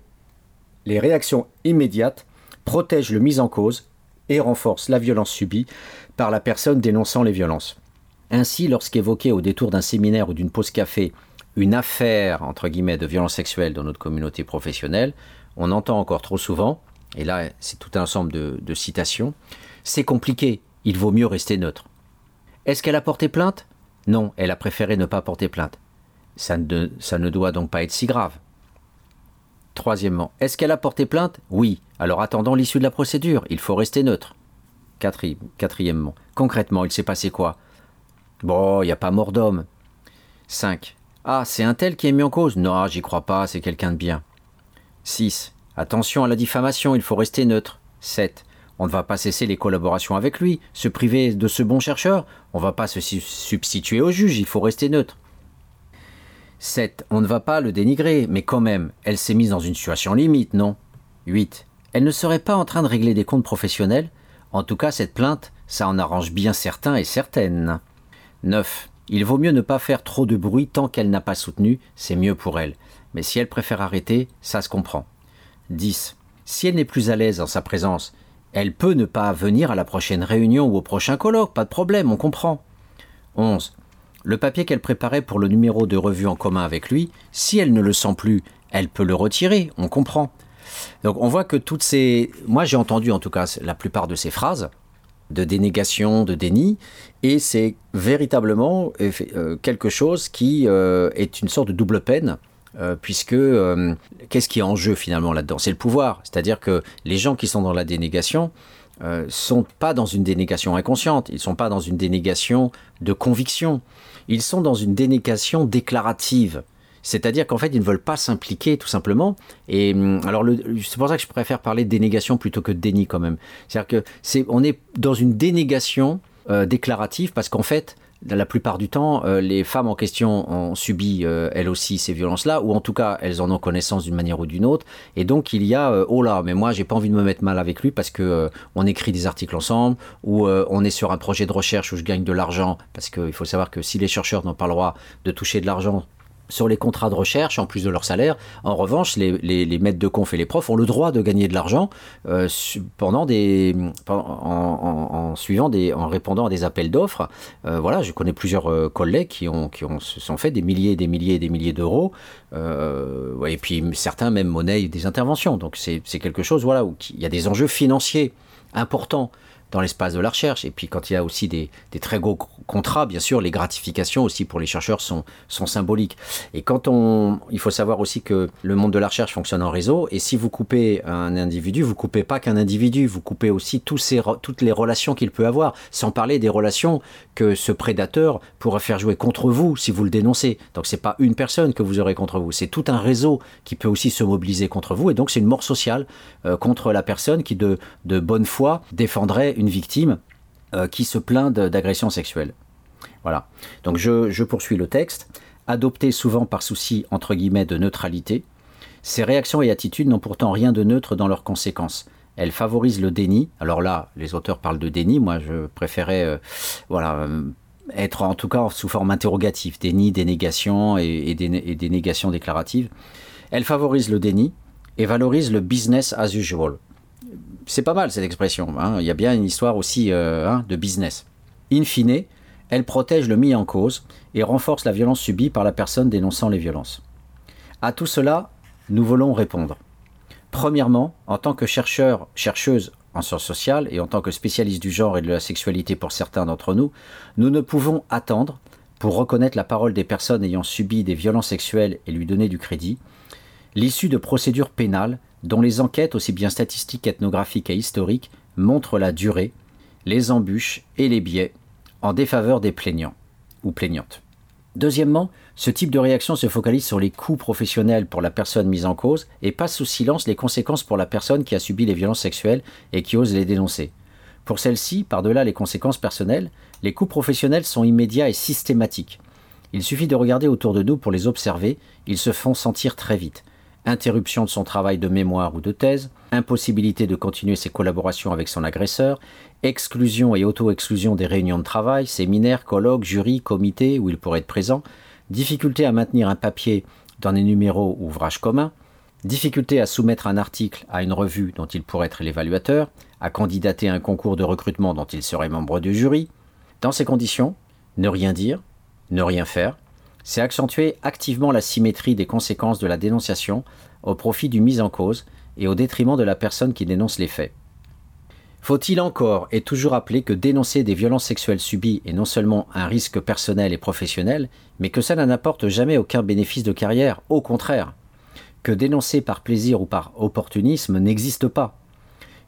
les réactions immédiates protègent le mis en cause et renforce la violence subie par la personne dénonçant les violences. Ainsi, lorsqu'évoqué au détour d'un séminaire ou d'une pause café une affaire entre guillemets de violence sexuelle dans notre communauté professionnelle, on entend encore trop souvent, et là c'est tout un ensemble de, citations, c'est compliqué, il vaut mieux rester neutre. Est-ce qu'elle a porté plainte? Non, elle a préféré ne pas porter plainte. Ça ne doit donc pas être si grave. Troisièmement, est-ce qu'elle a porté plainte? Oui. Alors attendons l'issue de la procédure. Il faut rester neutre. Quatrièmement, concrètement, il s'est passé quoi? Bon, il n'y a pas mort d'homme. 5. Ah, c'est un tel qui est mis en cause? Non, j'y crois pas, c'est quelqu'un de bien. 6. Attention à la diffamation, il faut rester neutre. 7. On ne va pas cesser les collaborations avec lui, se priver de ce bon chercheur. On ne va pas se substituer au juge, il faut rester neutre. 7. On ne va pas le dénigrer, mais quand même, elle s'est mise dans une situation limite, non? 8. Elle ne serait pas en train de régler des comptes professionnels? En tout cas, cette plainte, ça en arrange bien certains et certaines. 9. Il vaut mieux ne pas faire trop de bruit tant qu'elle n'a pas soutenu, c'est mieux pour elle. Mais si elle préfère arrêter, ça se comprend. 10. Si elle n'est plus à l'aise en sa présence, elle peut ne pas venir à la prochaine réunion ou au prochain colloque, pas de problème, on comprend. 11. Le papier qu'elle préparait pour le numéro de revue en commun avec lui, si elle ne le sent plus, elle peut le retirer, on comprend. Donc on voit que toutes ces... Moi j'ai entendu en tout cas la plupart de ces phrases de dénégation, de déni, et c'est véritablement euh, quelque chose qui euh, est une sorte de double peine, euh, puisque qu'est-ce qui est en jeu finalement là-dedans? C'est le pouvoir, c'est-à-dire que les gens qui sont dans la dénégation, euh, sont pas dans une dénégation inconsciente, ils sont pas dans une dénégation de conviction, ils sont dans une dénégation déclarative. C'est-à-dire qu'en fait, ils ne veulent pas s'impliquer tout simplement. Et hum, alors, c'est pour ça que je préfère parler de dénégation plutôt que de déni quand même. C'est-à-dire que c'est, on est dans une dénégation euh, déclarative parce qu'en fait, la plupart du temps, euh, les femmes en question ont subi euh, elles aussi ces violences-là, ou en tout cas elles en ont connaissance d'une manière ou d'une autre. Et donc il y a euh, oh là, mais moi j'ai pas envie de me mettre mal avec lui parce que on écrit des articles ensemble, ou on est sur un projet de recherche où je gagne de l'argent, parce qu'il faut savoir que si les chercheurs n'ont pas le droit de toucher de l'argent sur les contrats de recherche en plus de leur salaire. En revanche, les, maîtres de conf et les profs ont le droit de gagner de l'argent euh, des, en, répondant à des appels d'offres. Euh, voilà, je connais plusieurs euh, collègues qui se sont fait des milliers, des milliers, et des milliers d'euros. et puis certains même monnaient des interventions. Donc c'est quelque chose, voilà, où il y a des enjeux financiers importants dans l'espace de la recherche. Et puis quand il y a aussi des, très gros contrats, bien sûr, les gratifications aussi pour les chercheurs sont, sont symboliques. Et quand on, il faut savoir aussi que le monde de la recherche fonctionne en réseau. Et si vous coupez un individu, vous coupez pas qu'un individu, vous coupez aussi tous ces, toutes les relations qu'il peut avoir, sans parler des relations que ce prédateur pourrait faire jouer contre vous si vous le dénoncez. Donc c'est pas une personne que vous aurez contre vous, c'est tout un réseau qui peut aussi se mobiliser contre vous. Et donc c'est une mort sociale euh, contre la personne qui de, de bonne foi défendrait victime euh, qui se plaint d'agression sexuelle. Voilà. Donc je, poursuis le texte. Adopté souvent par souci entre guillemets de neutralité, ces réactions et attitudes n'ont pourtant rien de neutre dans leurs conséquences. Elles favorisent le déni. Alors là, les auteurs parlent de déni. Moi, je préférais, euh, voilà, être en tout cas sous forme interrogative, déni, dénégation et, et, et des négations déclaratives. Elles favorisent le déni et valorisent le business as usual c'est pas mal cette expression. Hein. Il y a bien une histoire aussi euh, hein, de business. In fine, elle protège le mis en cause et renforce la violence subie par la personne dénonçant les violences. À tout cela, nous voulons répondre. Premièrement, en tant que chercheur, chercheuse en sciences sociales et en tant que spécialiste du genre et de la sexualité pour certains d'entre nous, nous ne pouvons attendre, pour reconnaître la parole des personnes ayant subi des violences sexuelles et lui donner du crédit, l'issue de procédures pénales dont les enquêtes, aussi bien statistiques, ethnographiques et historiques, montrent la durée, les embûches et les biais en défaveur des plaignants ou plaignantes. Deuxièmement, ce type de réaction se focalise sur les coûts professionnels pour la personne mise en cause et passe sous silence les conséquences pour la personne qui a subi les violences sexuelles et qui ose les dénoncer. Pour celle-ci, par-delà les conséquences personnelles, les coûts professionnels sont immédiats et systématiques. Il suffit de regarder autour de nous pour les observer, ils se font sentir très vite interruption de son travail de mémoire ou de thèse, impossibilité de continuer ses collaborations avec son agresseur, exclusion et auto-exclusion des réunions de travail, séminaires, colloques, jurys, comités où il pourrait être présent, difficulté à maintenir un papier dans des numéros ou ouvrages communs, difficulté à soumettre un article à une revue dont il pourrait être l'évaluateur, à candidater à un concours de recrutement dont il serait membre du jury. Dans ces conditions, ne rien dire, ne rien faire, c'est accentuer activement la symétrie des conséquences de la dénonciation au profit du mis en cause et au détriment de la personne qui dénonce les faits. Faut-il encore et toujours rappeler que dénoncer des violences sexuelles subies est non seulement un risque personnel et professionnel, mais que cela n'apporte jamais aucun bénéfice de carrière, au contraire. Que dénoncer par plaisir ou par opportunisme n'existe pas.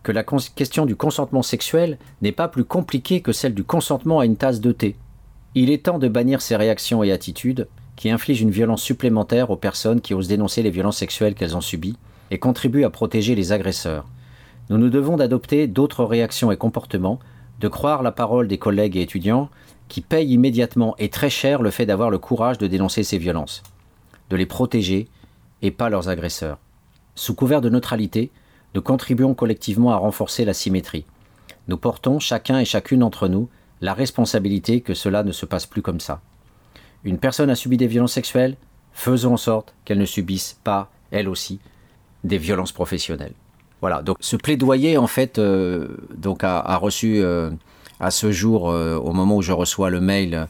Que la question du consentement sexuel n'est pas plus compliquée que celle du consentement à une tasse de thé. Il est temps de bannir ces réactions et attitudes qui infligent une violence supplémentaire aux personnes qui osent dénoncer les violences sexuelles qu'elles ont subies et contribuent à protéger les agresseurs. Nous nous devons d'adopter d'autres réactions et comportements, de croire la parole des collègues et étudiants qui payent immédiatement et très cher le fait d'avoir le courage de dénoncer ces violences, de les protéger et pas leurs agresseurs. Sous couvert de neutralité, nous contribuons collectivement à renforcer la symétrie. Nous portons, chacun et chacune d'entre nous, la responsabilité que cela ne se passe plus comme ça. Une personne a subi des violences sexuelles, faisons en sorte qu'elle ne subisse pas, elle aussi, des violences professionnelles. Voilà, donc ce plaidoyer, en fait, euh, donc a, reçu euh, à ce jour, euh, au moment où je reçois le mail,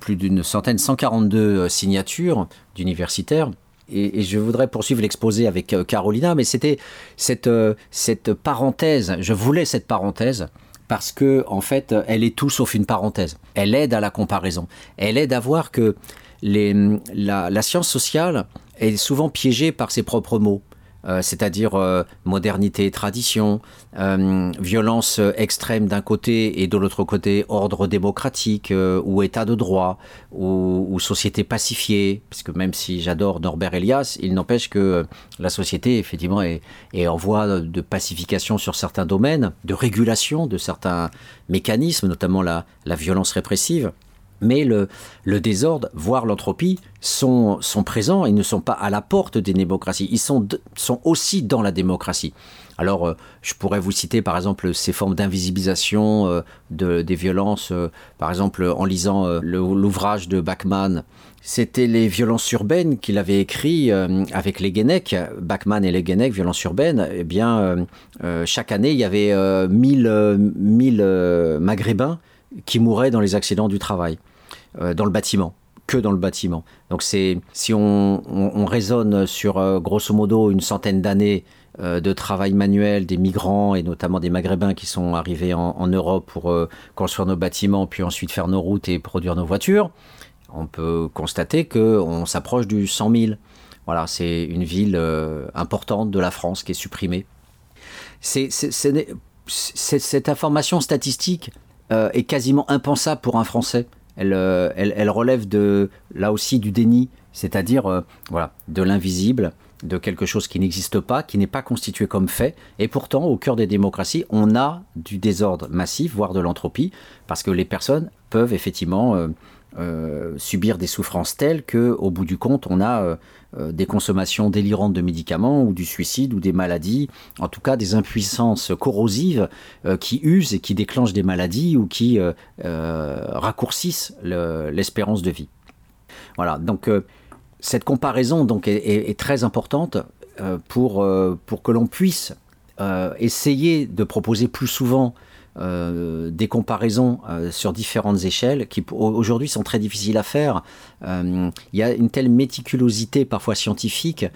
plus d'une centaine, 142 signatures d'universitaires. Et, et, je voudrais poursuivre l'exposé avec Carolina, mais c'était cette, cette parenthèse, je voulais cette parenthèse parce que en fait, elle est tout sauf une parenthèse. Elle aide à la comparaison. Elle aide à voir que les, la, science sociale est souvent piégée par ses propres mots. Euh, c'est-à-dire euh, modernité, tradition, euh, violence extrême d'un côté et de l'autre côté ordre démocratique ou état de droit ou, société pacifiée, parce que même si j'adore Norbert Elias, il n'empêche que la société effectivement est, en voie de pacification sur certains domaines, de régulation de certains mécanismes, notamment la violence répressive mais le, désordre, voire l'entropie, sont, présents, ils ne sont pas à la porte des démocraties, ils sont, aussi dans la démocratie. Alors, euh, je pourrais vous citer par exemple ces formes d'invisibilisation euh, des violences, euh, par exemple en lisant l'ouvrage de Bachmann. C'était les violences urbaines qu'il avait écrit avec les Guénec, Bachmann et les Guénec, violences urbaines. Eh bien, chaque année, il y avait 1000, 1000 Maghrébins qui mouraient dans les accidents du travail, euh, dans le bâtiment que dans le bâtiment. Donc c'est si on, raisonne sur euh, grosso modo une centaine d'années de travail manuel des migrants et notamment des Maghrébins qui sont arrivés en, Europe pour construire nos bâtiments, puis ensuite faire nos routes et produire nos voitures, on peut constater qu'on s'approche du 100 000. Voilà, c'est une ville importante de la France qui est supprimée. C'est, cette information statistique est quasiment impensable pour un Français. Euh, elle, relève de, là aussi du déni, c'est-à-dire euh, voilà, de l'invisible, de quelque chose qui n'existe pas, qui n'est pas constitué comme fait. Et pourtant, au cœur des démocraties, on a du désordre massif, voire de l'entropie, parce que les personnes peuvent effectivement euh, subir des souffrances telles que, au bout du compte, on a euh, euh, des consommations délirantes de médicaments ou du suicide ou des maladies, en tout cas des impuissances corrosives qui usent et qui déclenchent des maladies ou qui raccourcissent l'espérance de vie. Voilà, donc cette comparaison donc, est, très importante pour, pour que l'on puisse essayer de proposer plus souvent euh, des comparaisons euh, sur différentes échelles qui aujourd'hui sont très difficiles à faire. Euh, il y a une telle méticulosité parfois scientifique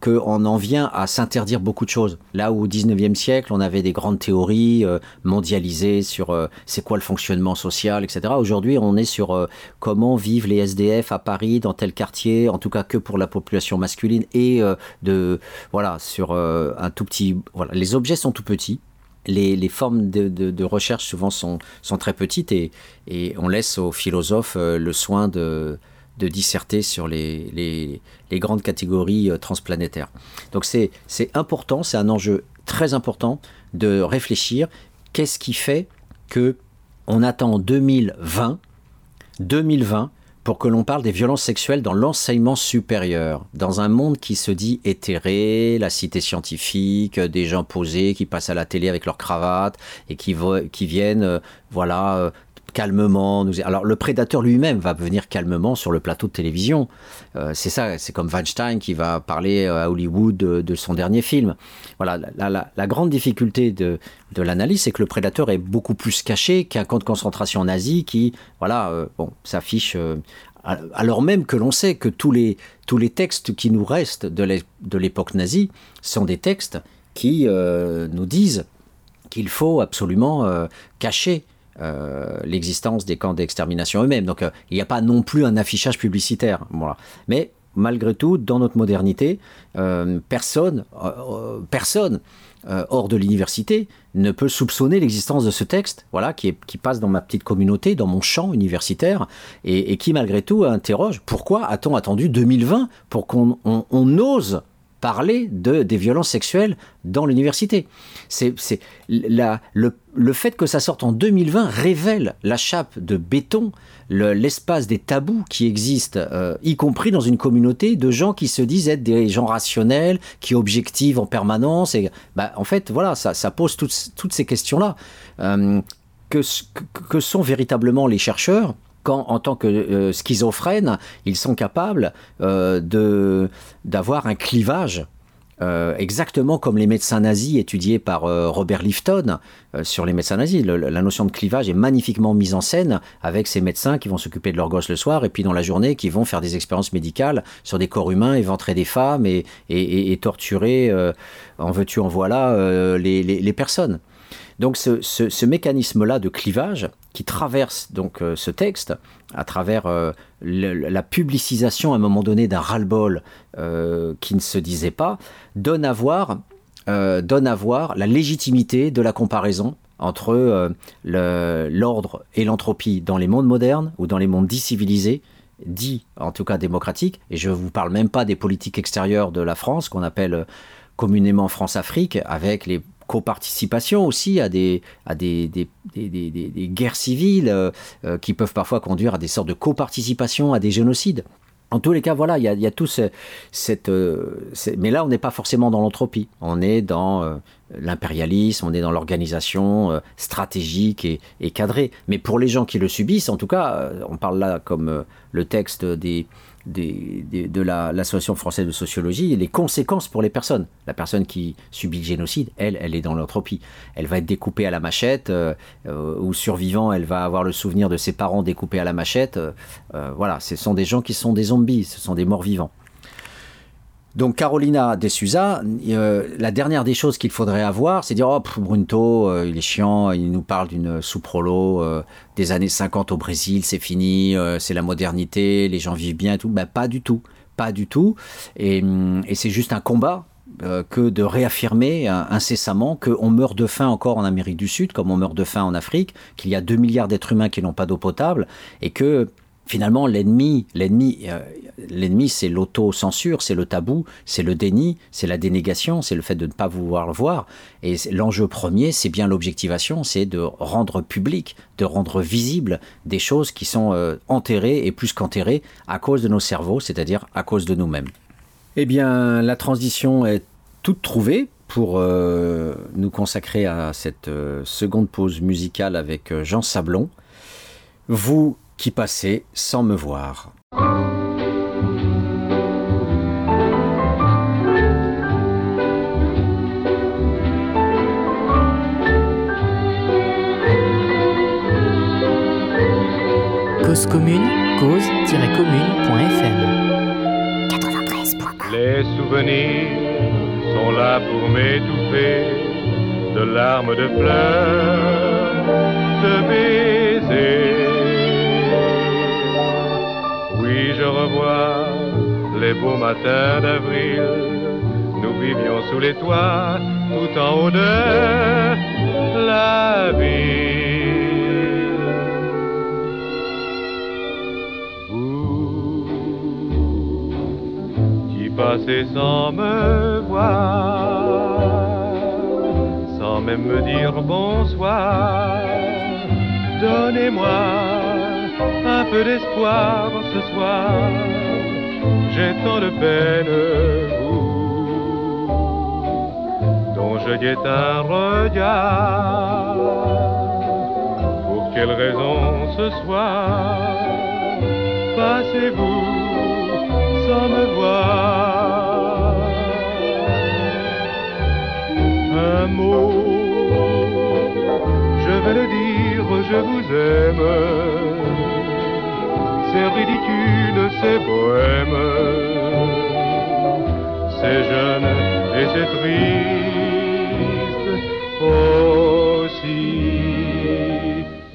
qu'on en vient à s'interdire beaucoup de choses. Là où au 19e siècle, on avait des grandes théories mondialisées sur c'est quoi le fonctionnement social, etc. Aujourd'hui, on est sur comment vivent les SDF à Paris, dans tel quartier, en tout cas que pour la population masculine, et de voilà sur un tout petit. Voilà, les objets sont tout petits les, formes de, recherche souvent sont, très petites et, on laisse aux philosophes euh, le soin de, disserter sur les, grandes catégories euh, transplanétaires. Donc c'est important, c'est un enjeu très important de réfléchir qu'est-ce qui fait que on attend 2020, 2020 pour que l'on parle des violences sexuelles dans l'enseignement supérieur, dans un monde qui se dit éthéré, la cité scientifique, des gens posés qui passent à la télé avec leur cravate et qui, qui viennent, euh, voilà, euh, calmement. Alors le prédateur lui-même va venir calmement sur le plateau de télévision. Euh, c'est ça, c'est comme Weinstein qui va parler à Hollywood de, son dernier film. Voilà, la, grande difficulté de, de l'analyse, c'est que le prédateur est beaucoup plus caché qu'un camp de concentration nazi qui, voilà, euh, bon, s'affiche. Euh, alors même que l'on sait que tous les, tous les textes qui nous restent de l'époque nazie sont des textes qui nous disent qu'il faut absolument cacher euh, l'existence des camps d'extermination eux-mêmes. Donc euh, il n'y a pas non plus un affichage publicitaire. Voilà. Mais malgré tout, dans notre modernité, euh, personne, personne hors de l'université ne peut soupçonner l'existence de ce texte, voilà, qui, qui, passe dans ma petite communauté, dans mon champ universitaire, et, qui malgré tout interroge pourquoi a-t-on attendu 2020 pour qu'on ose parler de, des violences sexuelles dans l'université. C'est, le, le, fait que ça sorte en 2020 révèle la chape de béton, l'espace des tabous qui existent, euh, y compris dans une communauté de gens qui se disent être des gens rationnels, qui objectivent en permanence. Et, bah, en fait, voilà, ça, ça pose toutes, toutes ces questions-là. Euh, que, que sont véritablement les chercheurs quand, en tant que euh, schizophrènes, ils sont capables euh, d'avoir un clivage. Euh, exactement comme les médecins nazis étudiés par Robert Lifton sur les médecins nazis. la notion de clivage est magnifiquement mise en scène avec ces médecins qui vont s'occuper de leurs gosses le soir et puis dans la journée qui vont faire des expériences médicales sur des corps humains, éventrer des femmes et, et, torturer, en veux-tu, en voilà, les, les personnes. Donc ce, mécanisme-là de clivage qui traverse donc euh, ce texte à travers euh, la publicisation à un moment donné d'un ras-le-bol euh, qui ne se disait pas, donne à voir, donne à voir la légitimité de la comparaison entre l'ordre et l'entropie dans les mondes modernes ou dans les mondes dits civilisés, dits en tout cas démocratiques, et je ne vous parle même pas des politiques extérieures de la France qu'on appelle communément France-Afrique, avec les coparticipation aussi à des, à des, des, des, guerres civiles euh, euh, qui peuvent parfois conduire à des sortes de coparticipation à des génocides. En tous les cas, voilà, il y a, y a tout cette, euh, mais là, on n'est pas forcément dans l'entropie. On est dans l'impérialisme, on est dans l'organisation stratégique et, et, cadrée. Mais pour les gens qui le subissent, en tout cas, on parle là comme le texte des, de l'Association française de sociologie les conséquences pour les personnes. La personne qui subit le génocide, elle, elle est dans l'entropie. Elle va être découpée à la machette, euh, euh, ou survivant, elle va avoir le souvenir de ses parents découpés à la machette. Euh, voilà, ce sont des gens qui sont des zombies, ce sont des morts vivants. Donc Carolina de Souza, euh, la dernière des choses qu'il faudrait avoir, c'est dire oh Brunto, euh, il est chiant, il nous parle d'une souprolo euh, des années 50 au Brésil, c'est fini, c'est la modernité, les gens vivent bien et tout. Ben, pas du tout, pas du tout. Et, hum, et c'est juste un combat que de réaffirmer incessamment qu'on meurt de faim encore en Amérique du Sud, comme on meurt de faim en Afrique, qu'il y a 2 milliards d'êtres humains qui n'ont pas d'eau potable, et que finalement, l'ennemi, l'ennemi, euh, l'ennemi, c'est l'auto-censure, c'est le tabou, c'est le déni, c'est la dénégation, c'est le fait de ne pas vouloir le voir. Et l'enjeu premier, c'est bien l'objectivation, c'est de rendre public, de rendre visible des choses qui sont euh, enterrées et plus qu'enterrées à cause de nos cerveaux, c'est-à-dire à cause de nous-mêmes. Eh bien, la transition est toute trouvée pour euh, nous consacrer à cette seconde pause musicale avec Jean Sablon. Vous qui passait sans me voir. Cause commune, cause-commune.fm 93. Les souvenirs sont là pour m'étouffer de larmes de fleurs, de baisers je revois les beaux matins d'avril. Nous vivions sous les toits, tout en haut de la ville. Qui passez sans me voir, sans même me dire bonsoir, donnez-moi un peu d'espoir ce soir. J'ai tant de peine, vous, dont je guette un regard. Pour quelle raison ce soir passez-vous sans me voir? Un mot, je vais le dire, je vous aime c'est ridicule, c'est bohème, c'est jeune et c'est triste aussi.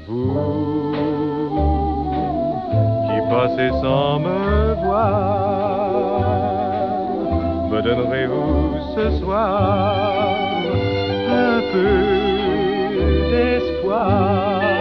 Vous qui passez sans me voir, me donnerez-vous ce soir un peu d'espoir?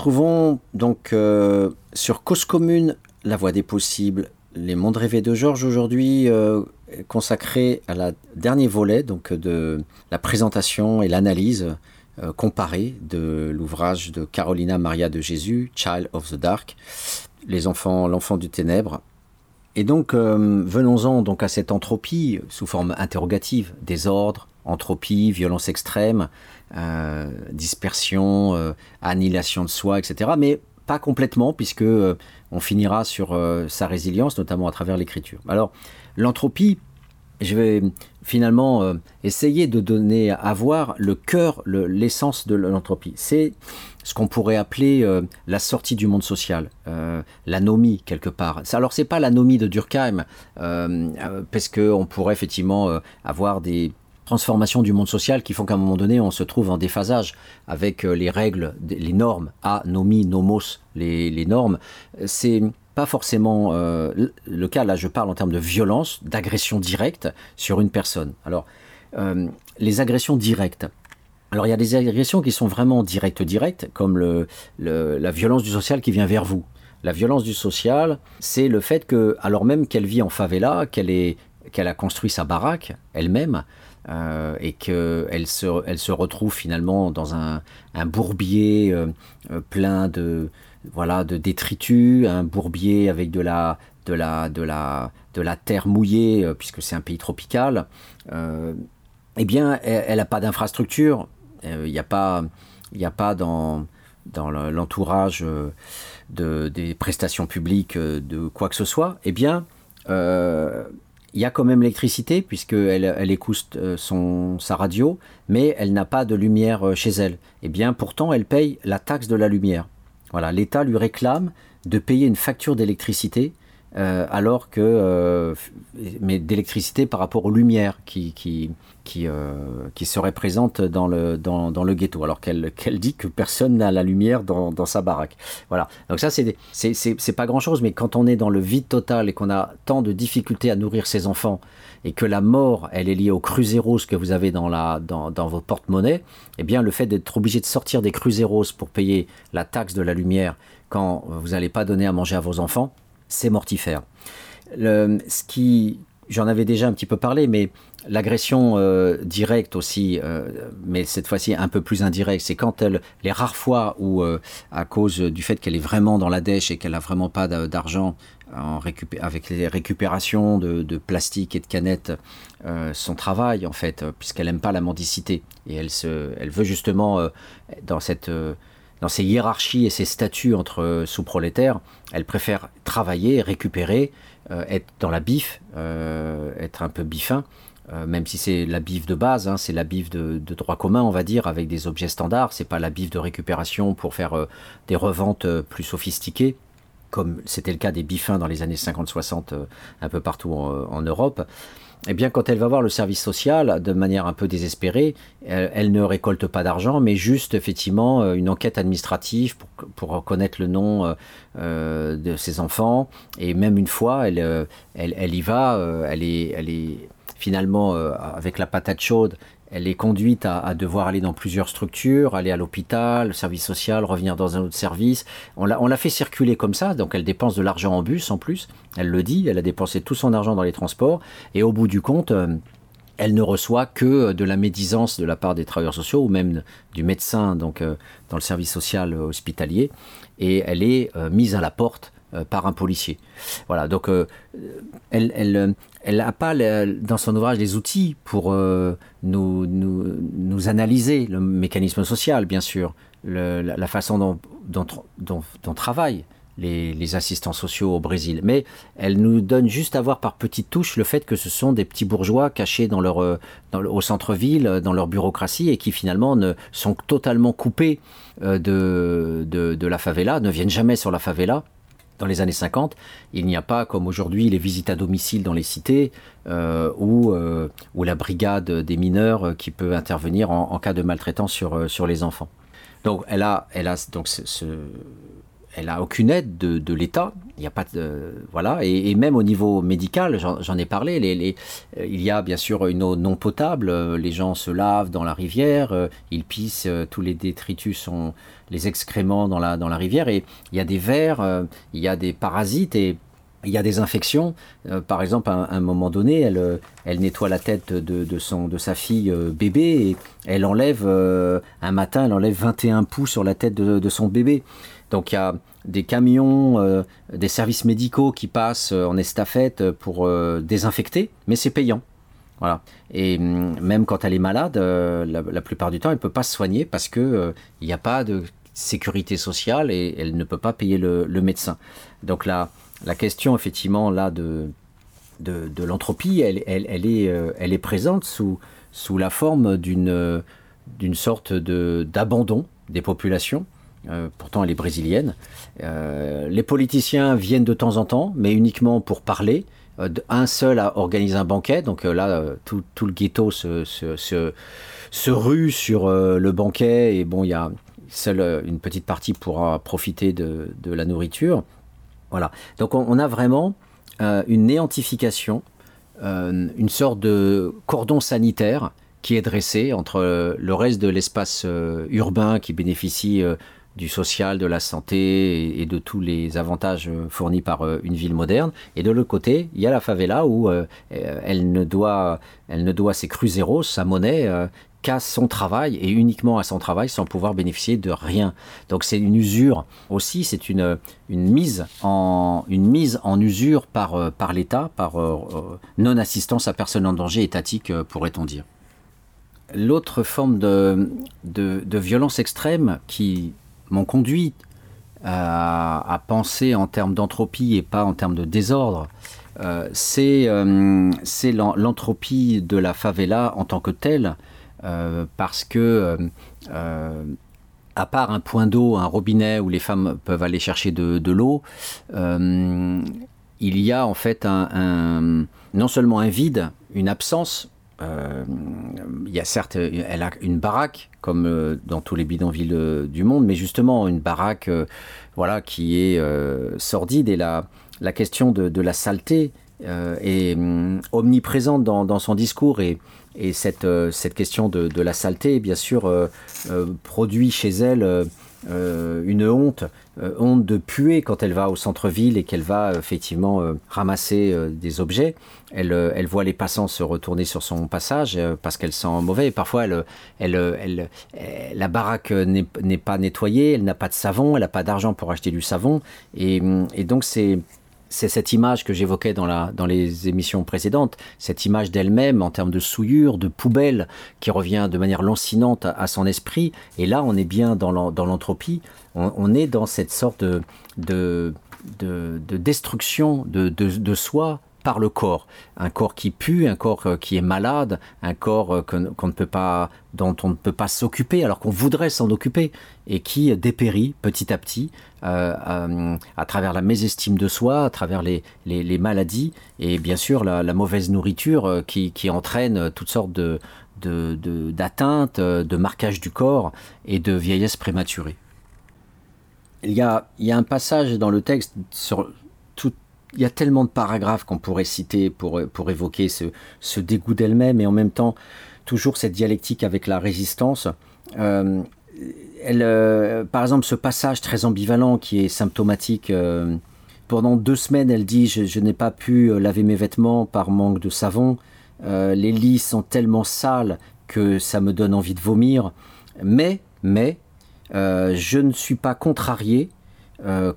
Retrouvons donc euh, sur Cause Commune, La Voix des Possibles, Les Mondes Rêvés de Georges aujourd'hui, euh, consacré à la dernier volet donc de la présentation et l'analyse euh, comparée de l'ouvrage de Carolina Maria de Jésus, Child of the Dark, les enfants, l'enfant du ténèbre. Et donc venons-en donc à cette entropie sous forme interrogative, désordre, entropie, violence extrême, euh, dispersion, euh, annihilation de soi, etc. Mais pas complètement, puisque euh, on finira sur sa résilience, notamment à travers l'écriture. Alors, l'entropie, je vais finalement essayer de donner à voir le cœur, l'essence de l'entropie. C'est ce qu'on pourrait appeler la sortie du monde social, l'anomie quelque part. Alors c'est pas l'anomie de Durkheim, parce qu'on pourrait effectivement avoir des, transformations du monde social qui font qu'à un moment donné, on se trouve en déphasage avec euh, les règles, les normes, a, nomi, nomos, les, les normes. C'est pas forcément euh, le cas, là je parle en termes de violence, d'agression directe sur une personne. Alors, euh, les agressions directes. Alors il y a des agressions qui sont vraiment directes, directes, comme la violence du social qui vient vers vous. La violence du social, c'est le fait que, alors même qu'elle vit en favela, qu'elle a construit sa baraque elle-même, euh, et qu'elle se, elle se retrouve finalement dans un, bourbier euh, euh, plein de, voilà, de détritus, un bourbier avec de la, de la, de la, de la terre mouillée, puisque c'est un pays tropical, eh bien, elle n'a pas d'infrastructure. Il n'y a pas, il a pas dans, dans l'entourage de, des prestations publiques de quoi que ce soit. Eh bien, il y a quand même l'électricité puisqu'elle elle écoute son, sa radio, mais elle n'a pas de lumière chez elle. Eh bien, pourtant, elle paye la taxe de la lumière. Voilà, l'État lui réclame de payer une facture d'électricité euh, alors que euh, mais d'électricité par rapport aux lumières qui qui, euh, qui seraient présentes dans le dans, dans le ghetto alors qu'elle dit que personne n'a la lumière dans, dans sa baraque voilà donc ça c'est pas grand chose mais quand on est dans le vide total et qu'on a tant de difficultés à nourrir ses enfants et que la mort elle est liée au cruzeros que vous avez dans la dans, dans vos porte-monnaie eh bien le fait d'être obligé de sortir des cruzeros pour payer la taxe de la lumière quand vous n'allez pas donner à manger à vos enfants c'est mortifère. Le, ce qui, j'en avais déjà un petit peu parlé, mais l'agression euh, directe aussi, euh, mais cette fois-ci un peu plus indirecte, c'est quand elle, les rares fois où, euh, à cause du fait qu'elle est vraiment dans la dèche et qu'elle a vraiment pas d'argent avec les récupérations de, plastique et de canettes, son travail en fait, puisqu'elle aime pas la mendicité. Et elle se, elle veut justement dans cette dans ces hiérarchies et ces statuts entre sous-prolétaires, elle préfère travailler, récupérer, être dans la bif, être un peu bifin, euh, même si c'est la bif de base, hein, c'est la bif de, droit commun, on va dire, avec des objets standards, c'est pas la bif de récupération pour faire euh, des reventes euh, plus sophistiquées, comme c'était le cas des bifins dans les années 50-60 euh, un peu partout en, Europe. Eh bien, quand elle va voir le service social de manière un peu désespérée, elle, ne récolte pas d'argent, mais juste effectivement une enquête administrative pour, pour reconnaître le nom de ses enfants. Et même une fois, elle, elle, elle y va, elle, est, elle est finalement euh, avec la patate chaude. Elle est conduite à, devoir aller dans plusieurs structures, aller à l'hôpital, le service social, revenir dans un autre service. On l'a, fait circuler comme ça, donc elle dépense de l'argent en bus en plus. Elle le dit, elle a dépensé tout son argent dans les transports. Et au bout du compte, euh, elle ne reçoit que de la médisance de la part des travailleurs sociaux ou même du médecin donc euh, dans le service social hospitalier et elle est mise à la porte par un policier. Voilà, donc euh, elle elle euh, elle n'a pas dans son ouvrage les outils pour euh, nous, nous, nous analyser le mécanisme social, bien sûr, la, façon dont, dont, dont, travaillent les, assistants sociaux au Brésil. Mais elle nous donne juste à voir par petites touches le fait que ce sont des petits bourgeois cachés dans leur, euh, au centre-ville, dans leur bureaucratie, et qui finalement ne, sont totalement coupés euh, de, de la favela, ne viennent jamais sur la favela, dans les années 50, il n'y a pas comme aujourd'hui les visites à domicile dans les cités euh, ou, euh, ou la brigade des mineurs euh, qui peut intervenir en, cas de maltraitance sur, les enfants. Donc elle a, elle a aucune aide de, de l'État. Il a pas de voilà et, même au niveau médical, j'en ai parlé. Les, euh, il y a bien sûr une eau non potable. euh, Les gens se lavent dans la rivière, euh, ils pissent, tous les détritus sont les excréments dans la dans la rivière et il y a des vers, il y a des parasites et il y a des infections. Par exemple, à un, moment donné, elle, nettoie la tête de, son, de sa fille bébé et elle enlève, un matin, elle enlève 21 poux sur la tête de, de son bébé. Donc il y a des camions, euh, des services médicaux qui passent euh, en estafette pour euh, désinfecter, mais c'est payant. Voilà. Et hum, même quand elle est malade, la, la plupart du temps, elle ne peut pas se soigner parce que euh, il n'y a pas de sécurité sociale et elle ne peut pas payer le, médecin. Donc là, la question effectivement là de, de, l'entropie, elle, elle, est, elle est présente sous, sous la forme d'une sorte d'abandon des populations pourtant elle est brésilienne. les politiciens viennent de temps en temps, mais uniquement pour parler. un seul a organisé un banquet, donc là, tout, le ghetto se, rue sur le banquet, et bon, il y a seule une petite partie pourra profiter de, la nourriture. Voilà. Donc on, a vraiment une néantification, une sorte de cordon sanitaire qui est dressé entre le reste de l'espace euh, urbain qui bénéficie euh, du social, de la santé et, de tous les avantages euh, fournis par une ville moderne. Et de l'autre côté, il y a la favela où elle, ne doit, elle ne doit ses cruzeros, sa monnaie, qu'à son travail et uniquement à son travail sans pouvoir bénéficier de rien. Donc c'est une usure aussi, c'est une, une, mise en, une mise en usure par, par l'État, par non-assistance à personne en danger étatique, pourrait-on dire. L'autre forme de, de, violence extrême qui m'ont conduit à, penser en termes d'entropie et pas en termes de désordre, euh, c'est euh, l'entropie de la favela en tant que telle, euh, parce que à part un point d'eau, un robinet où les femmes peuvent aller chercher de, l'eau, il y a en fait non seulement un vide, une absence, il y a certes, elle a une baraque, comme euh, dans tous les bidonvilles euh, du monde, mais justement une baraque voilà, qui est sordide. Et la, la question de, la saleté est hum, omniprésente dans, son discours. Et, et cette, cette question de, la saleté, bien sûr, produit chez elle euh, une honte, euh, honte de puer quand elle va au centre-ville et qu'elle va effectivement euh, ramasser des objets. Elle, elle, voit les passants se retourner sur son passage parce qu'elle sent mauvais. Et parfois, elle, elle, la baraque n'est pas nettoyée, elle n'a pas de savon, elle n'a pas d'argent pour acheter du savon. Et donc, c'est c'est cette image que j'évoquais dans, dans les émissions précédentes, cette image d'elle-même en termes de souillure, de poubelle, qui revient de manière lancinante à, son esprit. Et là, on est bien dans l'entropie, on, est dans cette sorte de, de, de, destruction de, de, soi par le corps. Un corps qui pue, un corps euh, qui est malade, un corps euh, dont on ne peut pas s'occuper alors qu'on voudrait s'en occuper et qui dépérit petit à petit euh, à travers la mésestime de soi, à travers les, maladies et bien sûr la, mauvaise nourriture qui, entraîne toutes sortes de d'atteintes, de, de marquage du corps et de vieillesse prématurée. Il y a un passage dans le texte sur, il y a tellement de paragraphes qu'on pourrait citer pour, pour évoquer ce, ce dégoût d'elle-même et en même temps toujours cette dialectique avec la résistance. Euh, elle, euh, par exemple, ce passage très ambivalent qui est symptomatique. Euh, pendant deux semaines, elle dit Je, je n'ai pas pu laver mes vêtements par manque de savon. les lits sont tellement sales que ça me donne envie de vomir. Mais, mais, je ne suis pas contrarié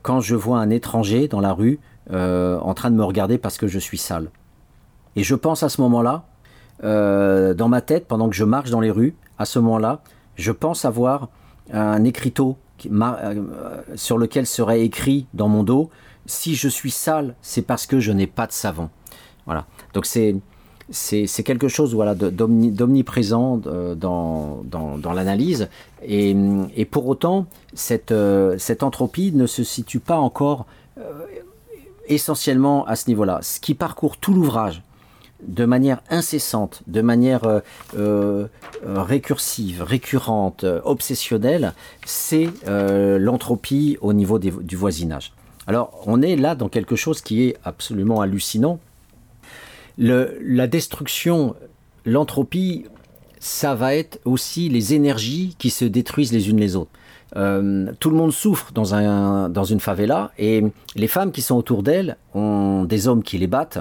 quand je vois un étranger dans la rue euh, en train de me regarder parce que je suis sale. Et je pense à ce moment-là, euh, dans ma tête, pendant que je marche dans les rues, à ce moment-là, je pense avoir un écriteau euh, sur lequel serait écrit dans mon dos si je suis sale, c'est parce que je n'ai pas de savon. Voilà. Donc c'est c'est quelque chose voilà, d'omniprésent dans, dans, l'analyse. Et, et, pour autant, cette, cette entropie ne se situe pas encore essentiellement à ce niveau-là. Ce qui parcourt tout l'ouvrage de manière incessante, de manière euh, euh, récursive, récurrente, obsessionnelle, c'est euh, l'entropie au niveau du voisinage. Alors on est là dans quelque chose qui est absolument hallucinant. la destruction, l'entropie, ça va être aussi les énergies qui se détruisent les unes les autres. Euh, tout le monde souffre dans, un, dans une favela et les femmes qui sont autour d'elles ont des hommes qui les battent,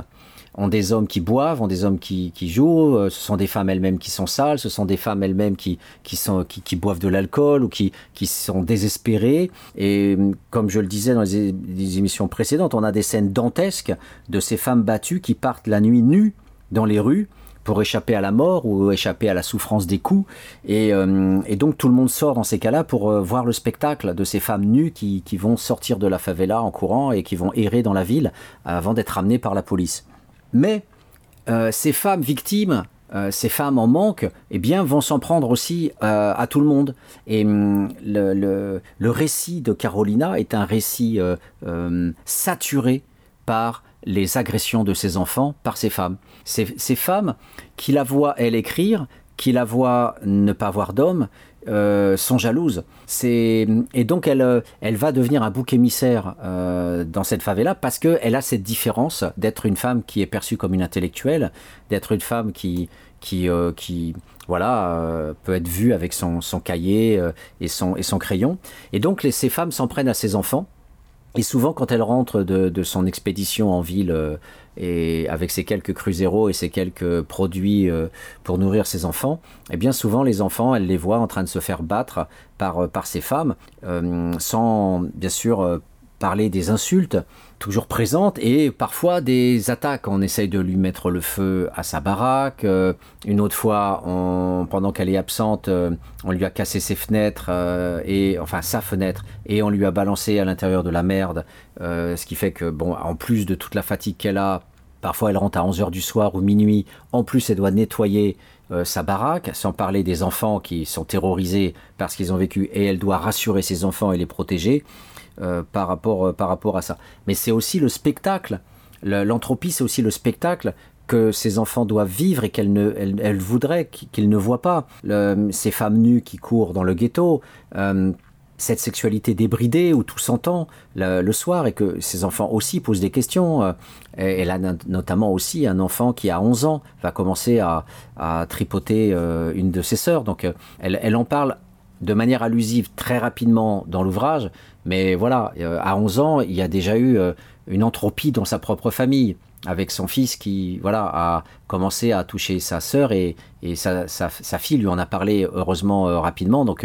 ont des hommes qui boivent, ont des hommes qui, jouent, euh, ce sont des femmes elles-mêmes qui sont sales, ce sont des femmes elles-mêmes qui, qui, qui, boivent de l'alcool ou qui, qui sont désespérées. Et comme je le disais dans les, les émissions précédentes, on a des scènes dantesques de ces femmes battues qui partent la nuit nues dans les rues pour échapper à la mort ou échapper à la souffrance des coups. Et, euh, donc tout le monde sort dans ces cas-là pour euh, voir le spectacle de ces femmes nues qui, vont sortir de la favela en courant et qui vont errer dans la ville avant d'être amenées par la police. Mais euh, ces femmes victimes ces femmes en manque, eh bien, vont s'en prendre aussi à tout le monde. Et hum, le, récit de Carolina est un récit saturé par les agressions de ses enfants par ces femmes. Ces, ces femmes qui la voient, elle, écrire, qui la voient ne pas avoir d'homme, euh, sont jalouses. C'est et donc elle, euh, va devenir un bouc émissaire euh, dans cette favela parce que elle a cette différence d'être une femme qui est perçue comme une intellectuelle, d'être une femme qui qui voilà peut être vue avec son, son cahier et son et son crayon. Et donc les, ces femmes s'en prennent à ses enfants. Et souvent, quand elle rentre de, de son expédition en ville euh, et avec ses quelques cruzeros et ses quelques produits euh, pour nourrir ses enfants, eh bien souvent les enfants, elle les voit en train de se faire battre par, par ces femmes, euh, sans bien sûr parler des insultes toujours présentes et parfois des attaques. On essaye de lui mettre le feu à sa baraque. Euh, une autre fois, pendant qu'elle est absente, euh, on lui a cassé ses fenêtres euh, et enfin sa fenêtre et on lui a balancé à l'intérieur de la merde. Ce qui fait que bon, en plus de toute la fatigue qu'elle a, parfois elle rentre à 11 heures du soir ou minuit. En plus, elle doit nettoyer sa baraque, sans parler des enfants qui sont terrorisés parce qu'ils ont vécu et elle doit rassurer ses enfants et les protéger par, rapport, euh, par rapport à ça. Mais c'est aussi le spectacle. L'entropie, c'est aussi le spectacle que ces enfants doivent vivre et qu'elles ne, voudraient qu'ils ne voient pas. Ces femmes nues qui courent dans le ghetto, euh, cette sexualité débridée où tout s'entend le, soir et que ces enfants aussi posent des questions. Euh, elle a notamment aussi un enfant qui a 11 ans va commencer à, à tripoter euh, une de ses sœurs. Donc euh, elle, elle en parle de manière allusive très rapidement dans l'ouvrage, mais voilà, euh, à 11 ans, il y a déjà eu euh, une entropie dans sa propre famille, avec son fils qui voilà a commencé à toucher sa sœur et, sa, fille lui en a parlé heureusement euh, rapidement, donc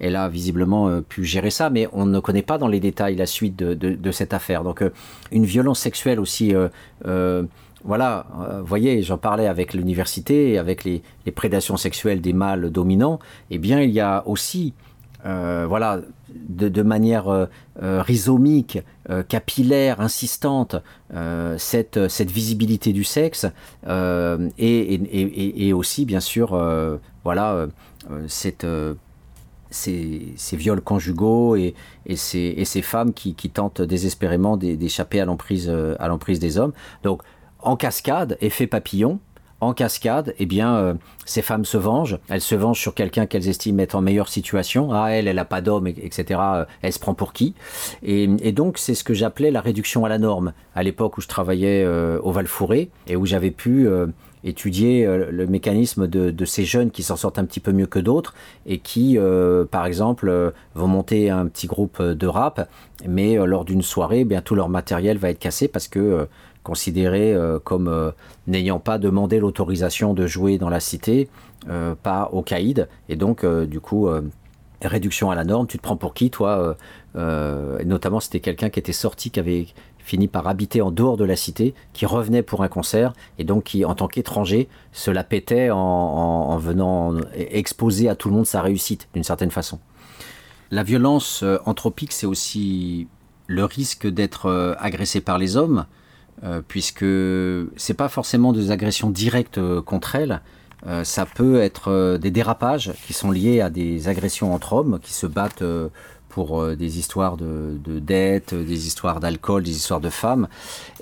elle a visiblement pu gérer ça, mais on ne connaît pas dans les détails la suite de, cette affaire. Donc une violence sexuelle aussi. Voilà, euh, voyez, j'en parlais avec l'université, avec les, les prédations sexuelles des mâles dominants. Eh bien, il y a aussi, euh, voilà, de, manière euh, euh, rhizomique, capillaire, insistante, cette, visibilité du sexe et, aussi, bien sûr, voilà, ces, viols conjugaux et, ces, femmes qui, qui tentent désespérément d'échapper à l'emprise des hommes. Donc en cascade, effet papillon, en cascade, eh bien, euh, ces femmes se vengent. Elles se vengent sur quelqu'un qu'elles estiment être en meilleure situation. Ah, elle, elle n'a pas d'homme, etc. Elle se prend pour qui? Et, donc, c'est ce que j'appelais la réduction à la norme. À l'époque où je travaillais euh, au Val-Fouré et où j'avais pu euh, étudier le mécanisme de, ces jeunes qui s'en sortent un petit peu mieux que d'autres et qui, par exemple, vont monter un petit groupe de rap, mais lors d'une soirée, eh bien tout leur matériel va être cassé parce que considéré euh, comme euh, n'ayant pas demandé l'autorisation de jouer dans la cité euh, pas au caïd. Et donc du coup réduction à la norme. Tu te prends pour qui toi euh, notamment c'était quelqu'un qui était sorti qui avait fini par habiter en dehors de la cité qui revenait pour un concert et donc qui en tant qu'étranger se la pétait en, en, en venant exposer à tout le monde sa réussite d'une certaine façon. La violence anthropique c'est aussi le risque d'être agressé par les hommes puisque c'est pas forcément des agressions directes euh, contre elles. Euh, ça peut être euh, des dérapages qui sont liés à des agressions entre hommes qui se battent euh, pour euh, des histoires de, de dettes, des histoires d'alcool, des histoires de femmes.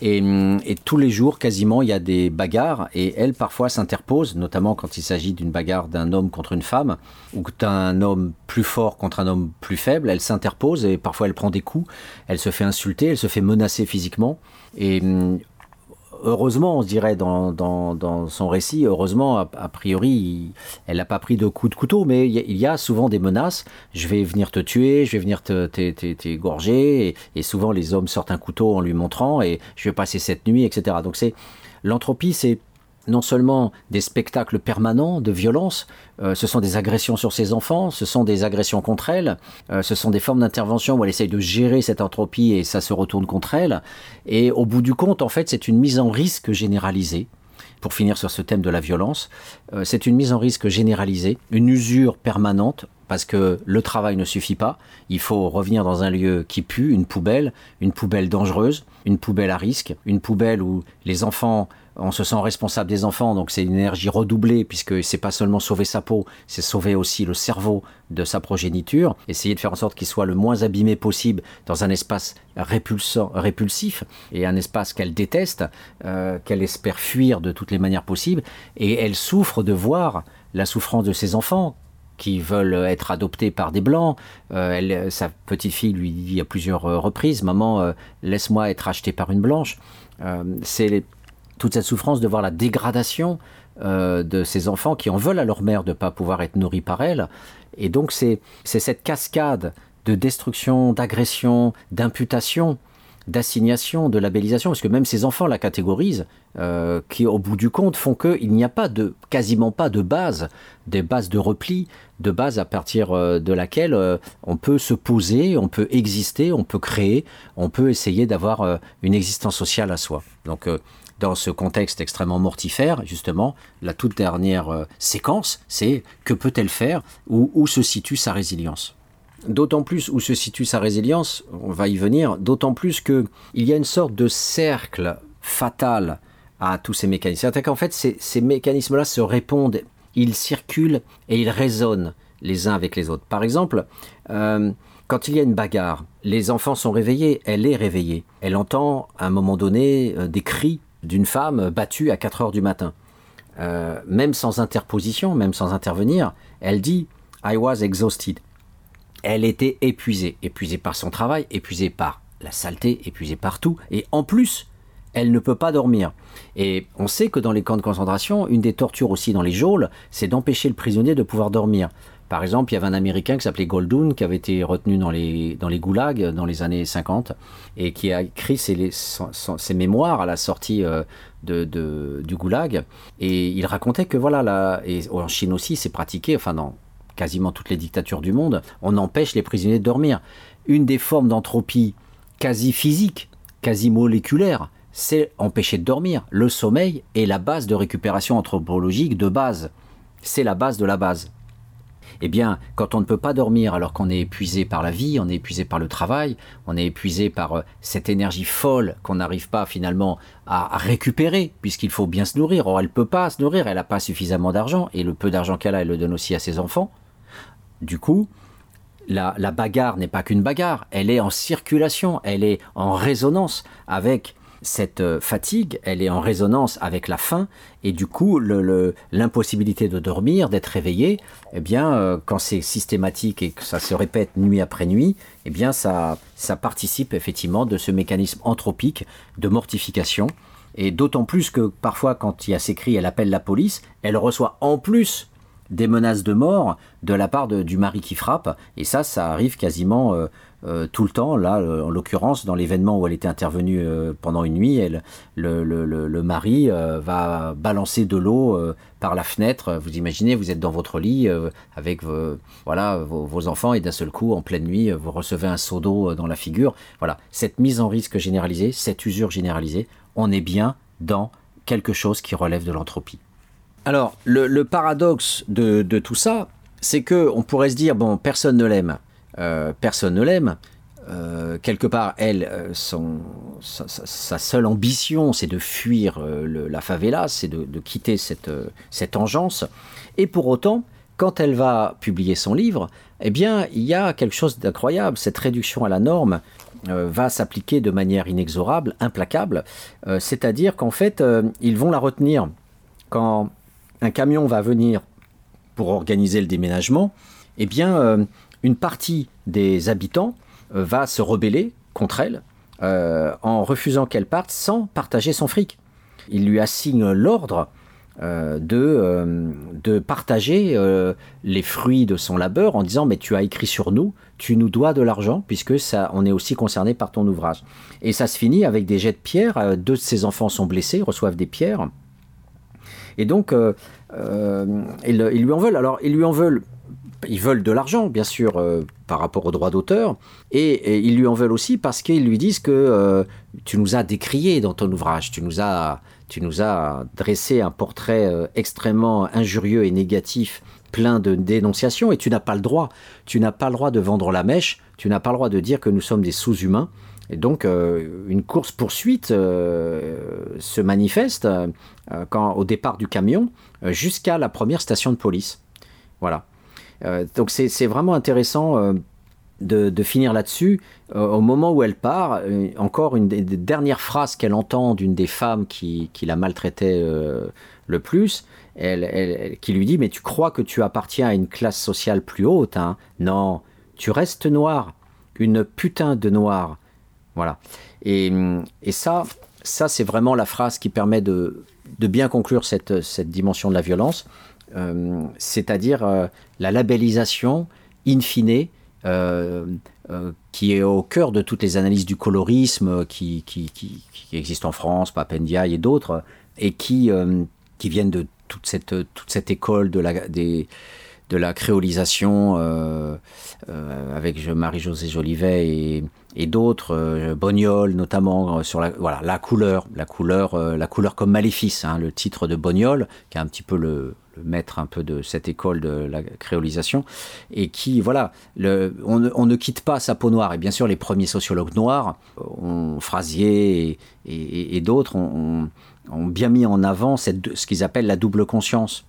Et, hum, et tous les jours, quasiment, il y a des bagarres et elles parfois s'interposent, notamment quand il s'agit d'une bagarre d'un homme contre une femme ou d'un homme plus fort contre un homme plus faible. Elle s'interpose et parfois elle prend des coups, elle se fait insulter, elle se fait menacer physiquement. Et hum, heureusement, on se dirait dans, son récit, heureusement, a, priori, elle n'a pas pris de coups de couteau, mais il y, a, il y, a souvent des menaces. Je vais venir te tuer, je vais venir t'égorger, et, et souvent les hommes sortent un couteau en lui montrant, et je vais passer cette nuit, etc. Donc c'est l'entropie, c'est non seulement des spectacles permanents de violence, euh, ce sont des agressions sur ses enfants, ce sont des agressions contre elle, euh, ce sont des formes d'intervention où elle essaye de gérer cette entropie et ça se retourne contre elle. Et au bout du compte, en fait, c'est une mise en risque généralisée. Pour finir sur ce thème de la violence, euh, c'est une mise en risque généralisée, une usure permanente parce que le travail ne suffit pas. Il faut revenir dans un lieu qui pue, une poubelle, une poubelle dangereuse, une poubelle à risque, une poubelle où les enfants on se sent responsable des enfants, donc c'est une énergie redoublée, puisque c'est pas seulement sauver sa peau, c'est sauver aussi le cerveau de sa progéniture, essayer de faire en sorte qu'il soit le moins abîmé possible dans un espace répulsant, répulsif, et un espace qu'elle déteste, euh, qu'elle espère fuir de toutes les manières possibles, et elle souffre de voir la souffrance de ses enfants, qui veulent être adoptés par des blancs. Euh, sa petite fille lui dit à plusieurs reprises Maman, euh, laisse-moi être acheté par une blanche. C'est toute cette souffrance de voir la dégradation euh, de ces enfants qui en veulent à leur mère de ne pas pouvoir être nourris par elle. Et donc, c'est cette cascade de destruction, d'agression, d'imputation d'assignation, de labellisation, parce que même ces enfants la catégorisent, euh, qui au bout du compte font qu'il n'y a pas de, quasiment pas de base, des bases de repli, de base à partir euh, de laquelle on peut se poser, on peut exister, on peut créer, on peut essayer d'avoir une existence sociale à soi. Donc dans ce contexte extrêmement mortifère, justement, la toute dernière euh, séquence, c'est que peut-elle faire, où, où se situe sa résilience? D'autant plus où se situe sa résilience, on va y venir, d'autant plus que il y a une sorte de cercle fatal à tous ces mécanismes. C'est-à-dire qu'en fait, ces, ces mécanismes-là se répondent, ils circulent et ils résonnent les uns avec les autres. Par exemple, euh, quand il y a une bagarre, les enfants sont réveillés, elle est réveillée. Elle entend à un moment donné euh, des cris d'une femme battue à 4 heures du matin. Euh, même sans interposition, même sans intervenir, elle dit I was exhausted elle était épuisée, épuisée par son travail, épuisée par la saleté, épuisée par tout, et en plus, elle ne peut pas dormir. Et on sait que dans les camps de concentration, une des tortures aussi dans les geôles, c'est d'empêcher le prisonnier de pouvoir dormir. Par exemple, il y avait un Américain qui s'appelait Goldun, qui avait été retenu dans les, dans les goulags dans les années 50, et qui a écrit ses, mémoires à la sortie euh, de, du goulag. Et il racontait que voilà, là, et en Chine aussi, c'est pratiqué, enfin dans quasiment toutes les dictatures du monde, on empêche les prisonniers de dormir. Une des formes d'entropie quasi physique, quasi moléculaire, c'est empêcher de dormir. Le sommeil est la base de récupération anthropologique de base. C'est la base de la base. Eh bien, quand on ne peut pas dormir alors qu'on est épuisé par la vie, on est épuisé par le travail, on est épuisé par euh, cette énergie folle qu'on n'arrive pas finalement à, récupérer, puisqu'il faut bien se nourrir. Or, elle ne peut pas se nourrir, elle n'a pas suffisamment d'argent, et le peu d'argent qu'elle a, elle le donne aussi à ses enfants. Du coup, la, la bagarre n'est pas qu'une bagarre, elle est en circulation, elle est en résonance avec cette euh, fatigue, elle est en résonance avec la faim, et du coup, l'impossibilité de dormir, d'être réveillé, eh bien, euh, quand c'est systématique et que ça se répète nuit après nuit, eh bien, ça, ça participe effectivement de ce mécanisme anthropique de mortification. Et d'autant plus que parfois, quand il y a ces cris, elle appelle la police, elle reçoit en plus des menaces de mort de la part du mari qui frappe. Et ça, ça arrive quasiment euh, euh, tout le temps. Là, euh, en l'occurrence, dans l'événement où elle était intervenue euh, pendant une nuit, le, mari va balancer de l'eau par la fenêtre. Vous imaginez, vous êtes dans votre lit avec vos, voilà, vos, enfants et d'un seul coup, en pleine nuit, vous recevez un seau d'eau dans la figure. Voilà, cette mise en risque généralisée, cette usure généralisée, on est bien dans quelque chose qui relève de l'entropie. Alors, le, le paradoxe de, de, tout ça, c'est que on pourrait se dire bon, personne ne l'aime, euh, personne ne l'aime. Euh, quelque part, elle, euh, son, sa, seule ambition, c'est de fuir la favela, c'est de, quitter cette, cette engeance. Et pour autant, quand elle va publier son livre, eh bien, il y a quelque chose d'incroyable. Cette réduction à la norme va s'appliquer de manière inexorable, implacable. C'est-à-dire qu'en fait, ils vont la retenir quand un camion va venir pour organiser le déménagement, eh bien, une partie des habitants euh, va se rebeller contre elle euh, en refusant qu'elle parte sans partager son fric. Il lui assigne l'ordre euh, de, de partager les fruits de son labeur en disant mais tu as écrit sur nous, tu nous dois de l'argent puisque ça on est aussi concerné par ton ouvrage. Et ça se finit avec des jets de pierre, euh, deux de ses enfants sont blessés, reçoivent des pierres. Et donc ils, ils lui en veulent. Alors, ils lui en veulent ils veulent de l'argent, bien sûr, euh, par rapport aux droits d'auteur, et, ils lui en veulent aussi parce qu'ils lui disent que euh, tu nous as décrié dans ton ouvrage, tu nous as, tu nous as dressé un portrait euh, extrêmement injurieux et négatif, plein de dénonciations, et tu n'as pas le droit. Tu n'as pas le droit de vendre la mèche, tu n'as pas le droit de dire que nous sommes des sous-humains. Et donc, une course-poursuite se manifeste quand, au départ du camion jusqu'à la première station de police. Voilà. Donc, c'est vraiment intéressant de, finir là-dessus, euh, au moment où elle part, euh, encore une des, dernières phrases qu'elle entend d'une des femmes qui, la maltraitait euh, le plus, qui lui dit Mais tu crois que tu appartiens à une classe sociale plus haute hein? Non, tu restes noir, une putain de noir. Voilà. Et, ça, ça c'est vraiment la phrase qui permet de, bien conclure cette, dimension de la violence, c'est-à-dire la labellisation in fine euh, euh, qui est au cœur de toutes les analyses du colorisme qui, qui, qui, existent en France, Papendia et d'autres, et qui, euh, qui viennent de toute cette, toute cette école de la, des, de la créolisation avec Marie-Josée Jolivet et, d'autres, Bognol notamment, sur la, voilà, la couleur, la couleur, la couleur comme maléfice, hein, le titre de Bognol, qui est un petit peu le, le maître un peu de cette école de la créolisation, et qui, voilà, on, ne quitte pas sa peau noire. Et bien sûr, les premiers sociologues noirs, on, Frasier et, d'autres, ont, bien mis en avant cette, ce qu'ils appellent la double conscience.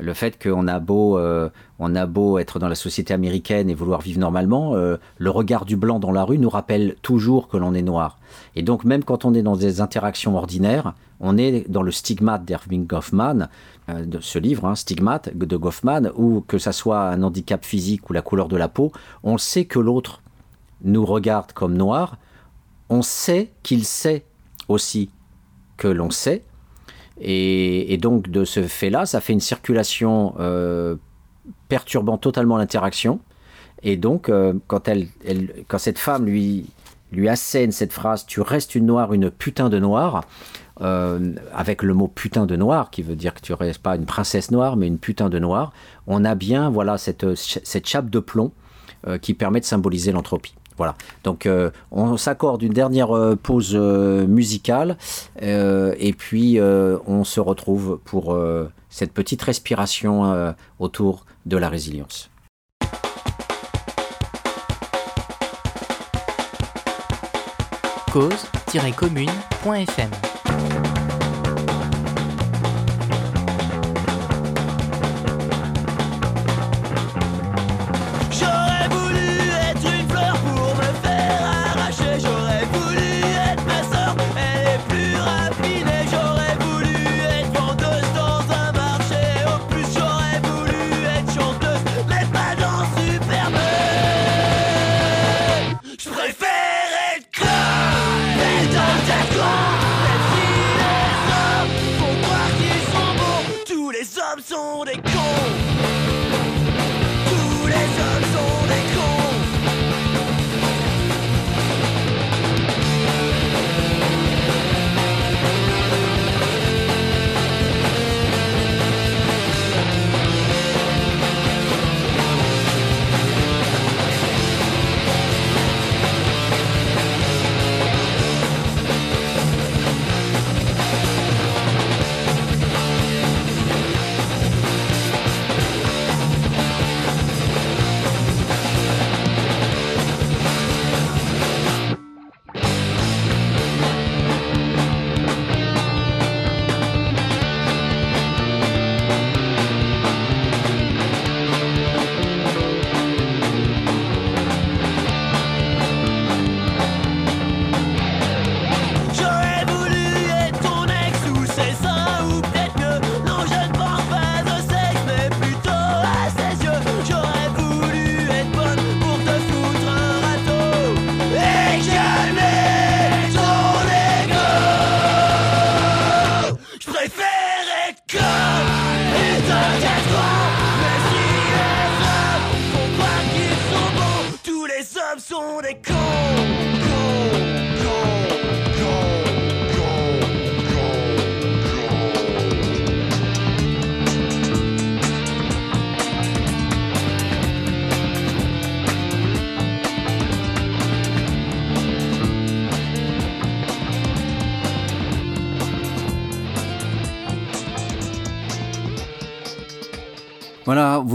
Le fait qu'on a beau, euh, a beau être dans la société américaine et vouloir vivre normalement, euh, le regard du blanc dans la rue nous rappelle toujours que l'on est noir. Et donc même quand on est dans des interactions ordinaires, on est dans le stigmate d'Erving Goffman, euh, de ce livre, hein, Stigmate de Goffman, où que ça soit un handicap physique ou la couleur de la peau, on sait que l'autre nous regarde comme noir, on sait qu'il sait aussi que l'on sait, et, donc de ce fait-là, ça fait une circulation euh, perturbant totalement l'interaction, et donc euh, quand, elle, quand cette femme lui, lui assène cette phrase, tu restes une noire, une putain de noire, euh, avec le mot putain de noir, qui veut dire que tu restes pas une princesse noire, mais une putain de noir, on a bien voilà cette, cette chape de plomb qui permet de symboliser l'entropie. Voilà. Donc euh, on s'accorde une dernière pause musicale et puis on se retrouve pour cette petite respiration autour de la résilience.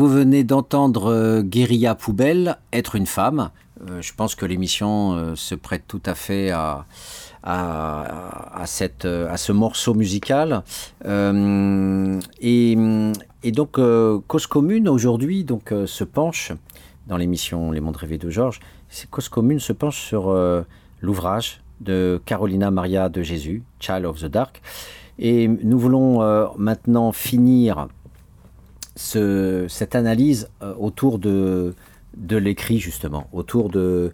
Vous venez d'entendre euh, Guérilla Poubelle, Être une femme. Euh, je pense que l'émission euh, se prête tout à fait à, à, cette, à ce morceau musical. Euh, et, et, donc, euh, Cause Commune, aujourd'hui, donc, euh, se penche, dans l'émission Les Mondes Rêvés de Georges, Cause Commune se penche sur l'ouvrage de Carolina Maria de Jésus, Child of the Dark. Et nous voulons maintenant finir ce, cette analyse autour de, de l'écrit justement, autour de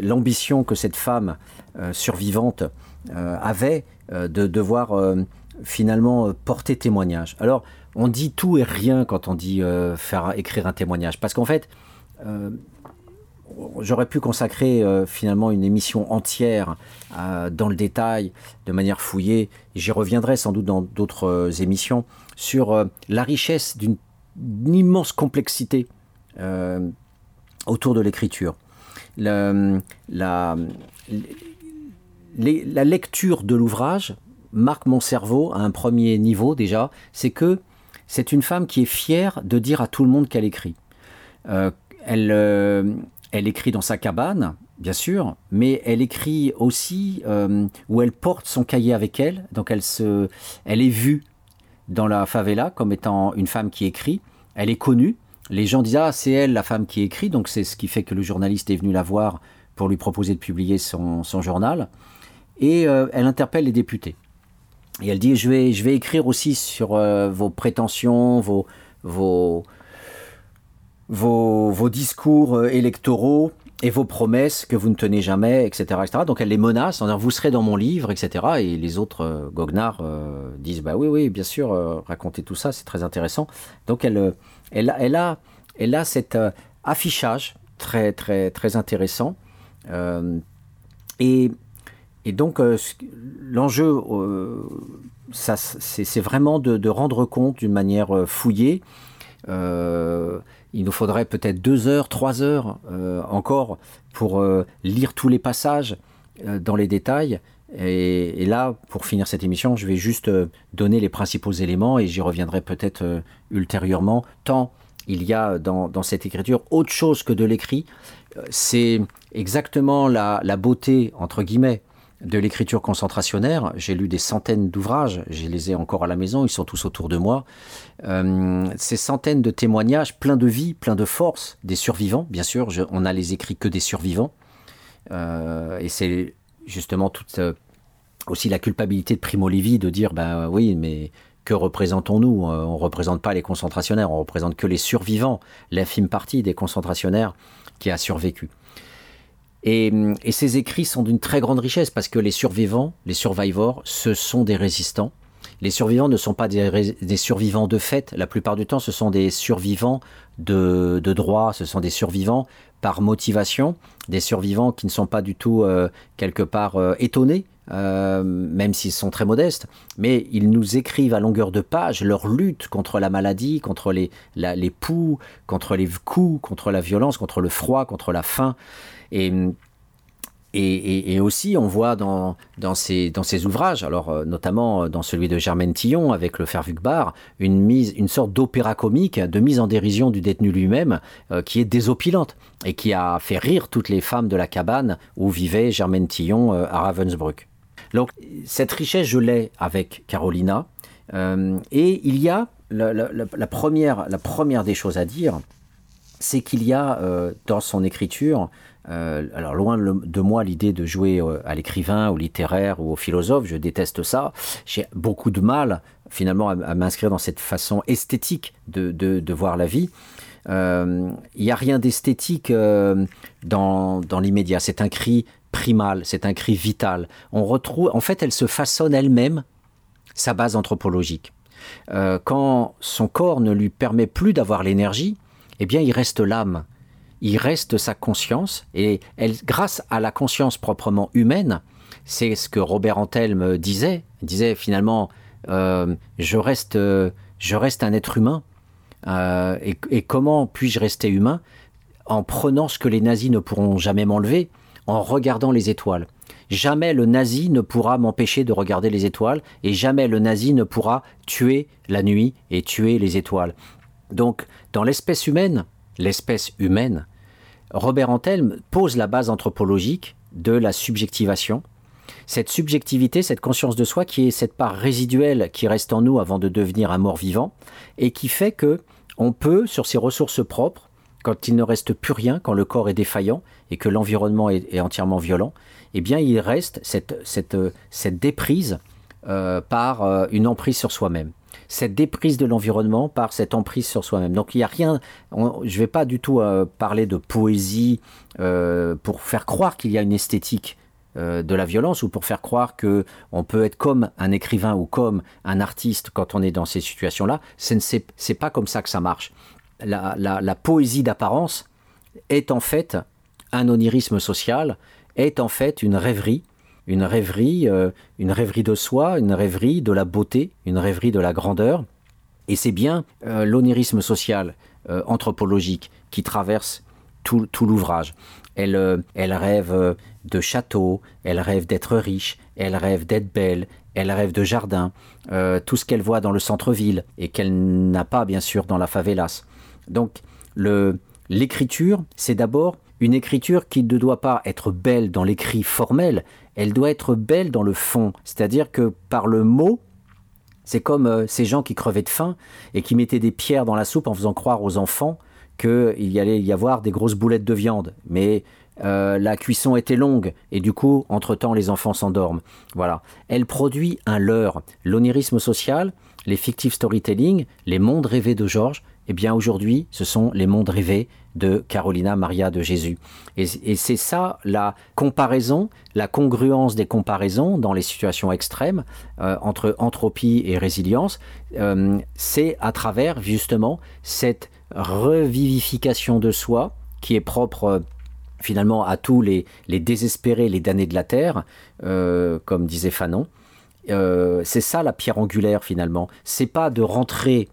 l'ambition que cette femme euh, survivante euh, avait euh, de devoir euh, finalement porter témoignage. Alors, on dit tout et rien quand on dit euh, faire écrire un témoignage, parce qu'en fait, euh, j'aurais pu consacrer euh, finalement une émission entière euh, dans le détail, de manière fouillée. J'y reviendrai sans doute dans d'autres euh, émissions sur euh, la richesse d'une immense complexité euh, autour de l'écriture. La, la, la lecture de l'ouvrage marque mon cerveau à un premier niveau déjà, c'est que c'est une femme qui est fière de dire à tout le monde qu'elle écrit. Euh, elle, euh, elle écrit dans sa cabane, bien sûr, mais elle écrit aussi euh, où elle porte son cahier avec elle, donc elle, se, elle est vue dans la favela comme étant une femme qui écrit, elle est connue, les gens disent ah c'est elle la femme qui écrit. Donc c'est ce qui fait que le journaliste est venu la voir pour lui proposer de publier son, son journal. Et euh, elle interpelle les députés. Et elle dit je vais je vais écrire aussi sur euh, vos prétentions vos vos vos, vos discours euh, électoraux et vos promesses que vous ne tenez jamais, etc. etc. Donc elle les menace en disant vous serez dans mon livre, etc. Et les autres euh, goguenards euh, disent bah oui, oui, bien sûr, euh, racontez tout ça, c'est très intéressant. Donc elle, euh, elle, elle, a, elle a cet euh, affichage très, très, très intéressant. Et, et donc l'enjeu, c'est vraiment de, rendre compte d'une manière fouillée. Il nous faudrait peut-être deux heures, trois heures euh, encore pour euh, lire tous les passages euh, dans les détails. Et, et là, pour finir cette émission, je vais juste euh, donner les principaux éléments et j'y reviendrai peut-être euh, ultérieurement, tant il y a dans, dans cette écriture autre chose que de l'écrit. Euh, C'est exactement la, la beauté, entre guillemets, de l'écriture concentrationnaire. J'ai lu des centaines d'ouvrages, je les ai encore à la maison, ils sont tous autour de moi. Euh, ces centaines de témoignages, plein de vie, plein de force, des survivants, bien sûr, on a les écrits que des survivants. Euh, et c'est justement toute euh, aussi la culpabilité de Primo Levi de dire, ben oui, mais que représentons-nous? On ne représente pas les concentrationnaires, on représente que les survivants, l'infime partie des concentrationnaires qui a survécu. Et, et ces écrits sont d'une très grande richesse parce que les survivants, les survivors, ce sont des résistants. Les survivants ne sont pas des, des survivants de fait. La plupart du temps, ce sont des survivants de, de droit, ce sont des survivants par motivation, des survivants qui ne sont pas du tout euh, quelque part euh, étonnés, euh, même s'ils sont très modestes, mais ils nous écrivent à longueur de page leur lutte contre la maladie, contre les, les poux, contre les coups, contre la violence, contre le froid, contre la faim. Et, et, et, aussi, on voit dans, dans, ces, dans ces ouvrages, alors euh, notamment dans celui de Germaine Tillon avec le Fervugbar, une, mise, une sorte d'opéra comique de mise en dérision du détenu lui-même euh, qui est désopilante et qui a fait rire toutes les femmes de la cabane où vivait Germaine Tillon euh, à Ravensbrück. Donc cette richesse, je l'ai avec Carolina. Euh, et il y a la, première, la première des choses à dire, c'est qu'il y a euh, dans son écriture, euh, alors loin de moi l'idée de jouer euh, à l'écrivain, au littéraire ou au philosophe, je déteste ça. J'ai beaucoup de mal finalement à, m'inscrire dans cette façon esthétique de, voir la vie. Euh, il n'y a rien d'esthétique dans, dans l'immédiat. C'est un cri primal, c'est un cri vital. On retrouve, en fait, elle se façonne elle-même sa base anthropologique. Quand son corps ne lui permet plus d'avoir l'énergie, eh bien, il reste l'âme, il reste sa conscience, et elle, grâce à la conscience proprement humaine, c'est ce que Robert Antelme disait, il disait finalement, euh, je, reste, euh, je reste un être humain, euh, et, et comment puis-je rester humain En prenant ce que les nazis ne pourront jamais m'enlever, en regardant les étoiles. Jamais le nazi ne pourra m'empêcher de regarder les étoiles, et jamais le nazi ne pourra tuer la nuit et tuer les étoiles. Donc, dans l'espèce humaine, l'espèce humaine, Robert Antelme pose la base anthropologique de la subjectivation. Cette subjectivité, cette conscience de soi qui est cette part résiduelle qui reste en nous avant de devenir un mort vivant et qui fait que on peut, sur ses ressources propres, quand il ne reste plus rien, quand le corps est défaillant et que l'environnement est, entièrement violent, eh bien il reste cette, cette, cette déprise euh, par euh, une emprise sur soi-même cette déprise de l'environnement par cette emprise sur soi-même. Donc il n'y a rien, je ne vais pas du tout euh, parler de poésie euh, pour faire croire qu'il y a une esthétique euh, de la violence ou pour faire croire que on peut être comme un écrivain ou comme un artiste quand on est dans ces situations-là. Ce n'est pas comme ça que ça marche. la poésie d'apparence est en fait un onirisme social, est en fait une rêverie une rêverie, euh, une rêverie de soi, une rêverie de la beauté, une rêverie de la grandeur. Et c'est bien euh, l'onirisme social, euh, anthropologique, qui traverse tout, l'ouvrage. Elle, elle rêve de châteaux, elle rêve d'être riche, elle rêve d'être belle, elle rêve de jardin, tout ce qu'elle voit dans le centre-ville et qu'elle n'a pas bien sûr dans la favelas. Donc l'écriture, c'est d'abord une écriture qui ne doit pas être belle dans l'écrit formel, elle doit être belle dans le fond. C'est-à-dire que par le mot, c'est comme euh, ces gens qui crevaient de faim et qui mettaient des pierres dans la soupe en faisant croire aux enfants qu'il y allait y avoir des grosses boulettes de viande. Mais euh, la cuisson était longue et du coup, entre-temps, les enfants s'endorment. Voilà. Elle produit un leurre. L'onirisme social, les fictive storytelling, les mondes rêvés de Georges, eh bien aujourd'hui, ce sont les mondes rêvés de Carolina Maria de Jésus. Et, c'est ça la comparaison, la congruence des comparaisons dans les situations extrêmes euh, entre entropie et résilience, euh, c'est à travers justement cette revivification de soi qui est propre euh, finalement à tous les, les, désespérés, les damnés de la terre, comme disait Fanon. c'est ça la pierre angulaire finalement. C'est pas de rentrer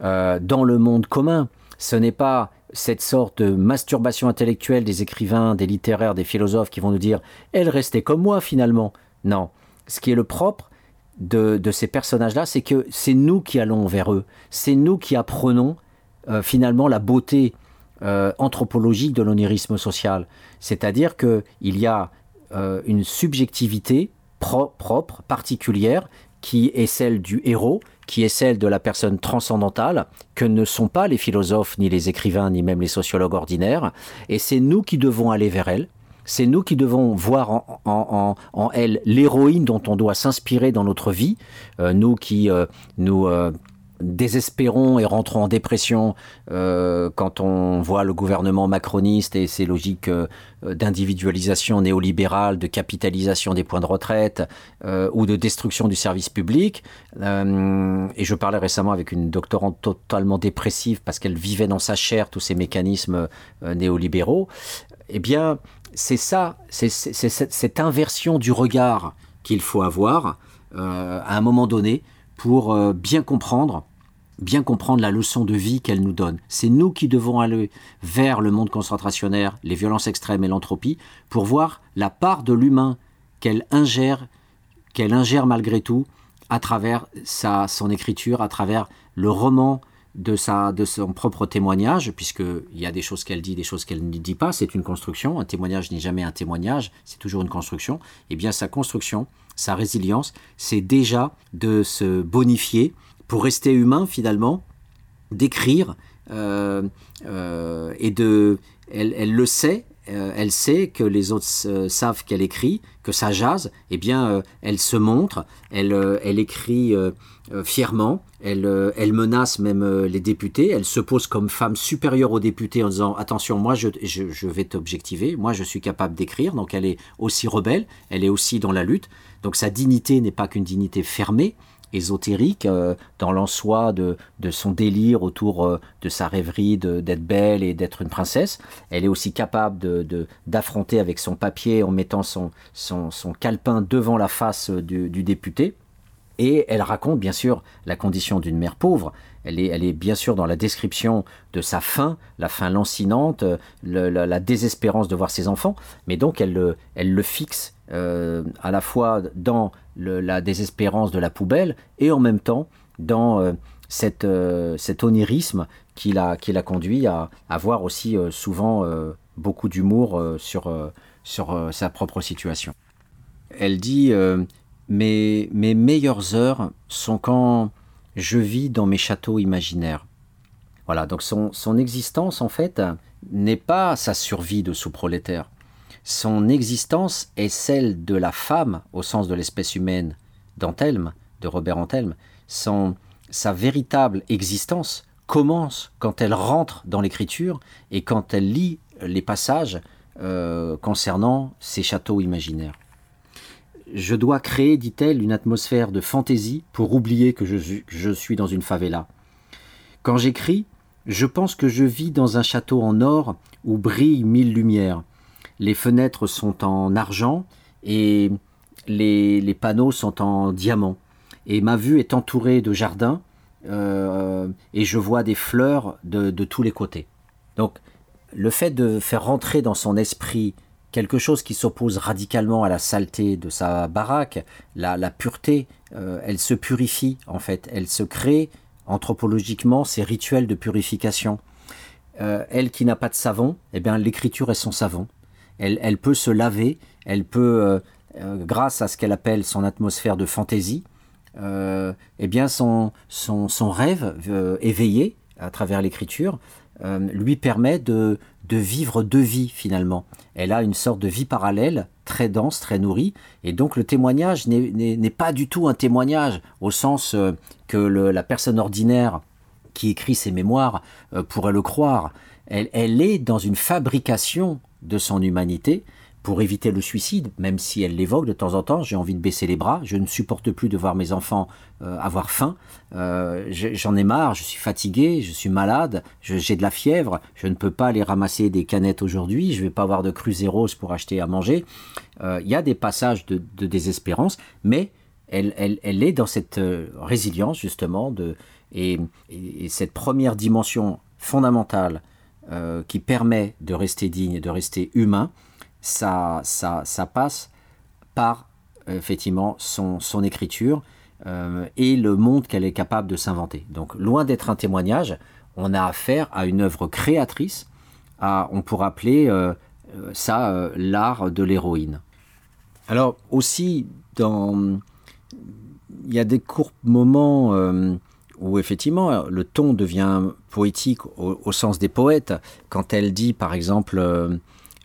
dans le monde commun. Ce n'est pas cette sorte de masturbation intellectuelle des écrivains, des littéraires, des philosophes qui vont nous dire elle restait comme moi finalement. Non. Ce qui est le propre de, ces personnages-là, c'est que c'est nous qui allons vers eux. C'est nous qui apprenons euh, finalement la beauté euh, anthropologique de l'onirisme social. C'est-à-dire qu'il y a une subjectivité propre, particulière, qui est celle du héros, qui est celle de la personne transcendantale, que ne sont pas les philosophes, ni les écrivains, ni même les sociologues ordinaires. Et c'est nous qui devons aller vers elle. C'est nous qui devons voir en, elle l'héroïne dont on doit s'inspirer dans notre vie. Euh, nous qui euh, nous euh, désespérons et rentrons en dépression euh, quand on voit le gouvernement macroniste et ses logiques euh, d'individualisation néolibérale, de capitalisation des points de retraite euh, ou de destruction du service public. et je parlais récemment avec une doctorante totalement dépressive parce qu'elle vivait dans sa chair tous ces mécanismes néolibéraux. Eh bien, c'est ça, c'est cette inversion du regard qu'il faut avoir à un moment donné pour bien comprendre bien comprendre la leçon de vie qu'elle nous donne. C'est nous qui devons aller vers le monde concentrationnaire, les violences extrêmes et l'entropie, pour voir la part de l'humain qu'elle ingère, qu'elle ingère malgré tout, à travers sa, son écriture, à travers le roman de, sa, de son propre témoignage, puisqu'il y a des choses qu'elle dit, des choses qu'elle ne dit pas, c'est une construction, un témoignage n'est jamais un témoignage, c'est toujours une construction, et eh bien sa construction, sa résilience, c'est déjà de se bonifier, pour rester humain finalement, d'écrire euh, euh, et de, elle, le sait, euh, elle sait que les autres savent qu'elle écrit, que ça jase, eh bien elle se montre, elle, elle écrit fièrement, elle, elle menace même les députés, elle se pose comme femme supérieure aux députés en disant attention, moi je, je, je vais t'objectiver, moi je suis capable d'écrire, donc elle est aussi rebelle, elle est aussi dans la lutte, donc sa dignité n'est pas qu'une dignité fermée, ésotérique euh, dans l'en-soi de, son délire autour euh, de sa rêverie d'être belle et d'être une princesse. Elle est aussi capable d'affronter de, avec son papier en mettant son, son, calepin devant la face du, député. Et elle raconte bien sûr la condition d'une mère pauvre. Elle est, bien sûr dans la description de sa faim, la faim lancinante, la, désespérance de voir ses enfants, mais donc elle le fixe euh, à la fois dans la désespérance de la poubelle et en même temps dans euh, cet, cet onirisme qui l'a, qui l'a conduit à avoir aussi souvent beaucoup d'humour sur, sur sa propre situation. Elle dit mes, mes meilleures heures sont quand je vis dans mes châteaux imaginaires. Voilà, donc son, son existence, en fait, n'est pas sa survie de sous-prolétaire. Son existence est celle de la femme, au sens de l'espèce humaine, d'Antelme, de Robert Antelme. Son, sa véritable existence commence quand elle rentre dans l'écriture et quand elle lit les passages euh, concernant ses châteaux imaginaires. Je dois créer, dit-elle, une atmosphère de fantaisie pour oublier que je, suis dans une favela. Quand j'écris, je pense que je vis dans un château en or où brillent mille lumières. Les fenêtres sont en argent et les, panneaux sont en diamant. Et ma vue est entourée de jardins euh, et je vois des fleurs de, de tous les côtés. Donc, le fait de faire rentrer dans son esprit quelque chose qui s'oppose radicalement à la saleté de sa baraque, la, pureté, euh, elle se purifie en fait, elle se crée anthropologiquement ces rituels de purification. Euh, elle qui n'a pas de savon, eh bien l'écriture est son savon. Elle, peut se laver, elle peut, euh, grâce à ce qu'elle appelle son atmosphère de fantaisie, eh bien son, son, son rêve éveillé à travers l'écriture lui permet de, de vivre deux vies finalement. Elle a une sorte de vie parallèle, très dense, très nourrie, et donc le témoignage n'est pas du tout un témoignage au sens euh, que la personne ordinaire qui écrit ses mémoires euh, pourrait le croire. elle est dans une fabrication de son humanité, pour éviter le suicide, même si elle l'évoque de temps en temps, j'ai envie de baisser les bras, je ne supporte plus de voir mes enfants euh, avoir faim, euh, j'en ai marre, je suis fatigué, je suis malade, j'ai de la fièvre, je ne peux pas aller ramasser des canettes aujourd'hui, je ne vais pas avoir de cruzeros pour acheter à manger. Euh, il y a des passages de, désespérance, mais elle, elle, est dans cette résilience justement de, et, cette première dimension fondamentale qui permet de rester digne, de rester humain, ça, ça, ça passe par effectivement son, écriture euh, et le monde qu'elle est capable de s'inventer. Donc loin d'être un témoignage, on a affaire à une œuvre créatrice, on pourrait appeler euh, euh, ça l'art de l'héroïne. Alors aussi, dans... il y a des courts moments où effectivement le ton devient poétique au, sens des poètes, quand elle dit par exemple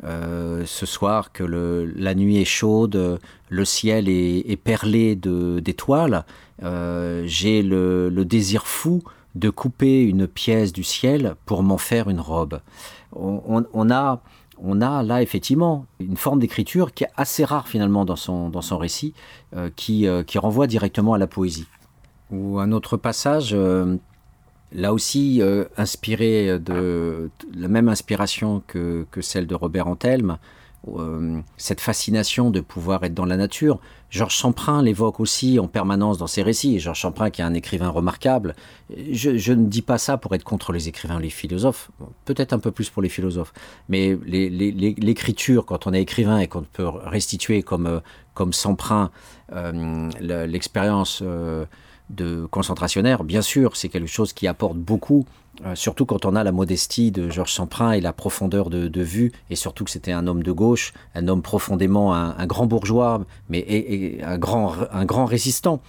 euh, ce soir que la nuit est chaude, le ciel est, perlé d'étoiles. Euh, j'ai le, désir fou de couper une pièce du ciel pour m'en faire une robe. On, a, on a là effectivement une forme d'écriture qui est assez rare finalement dans son, dans son récit, euh, qui, qui renvoie directement à la poésie. Ou un autre passage là aussi euh, inspiré de, la même inspiration que, celle de Robert Antelme, euh, cette fascination de pouvoir être dans la nature. Georges Champrin l'évoque aussi en permanence dans ses récits. Georges Champrin, qui est un écrivain remarquable, je, ne dis pas ça pour être contre les écrivains, les philosophes, peut-être un peu plus pour les philosophes, mais l'écriture, quand on est écrivain et qu'on peut restituer comme, euh, comme Champrin l'expérience de concentrationnaire, bien sûr, c'est quelque chose qui apporte beaucoup, euh, surtout quand on a la modestie de Georges Samprin et la profondeur de, vue, et surtout que c'était un homme de gauche, un homme profondément, un, grand bourgeois, mais un, grand, un grand résistant.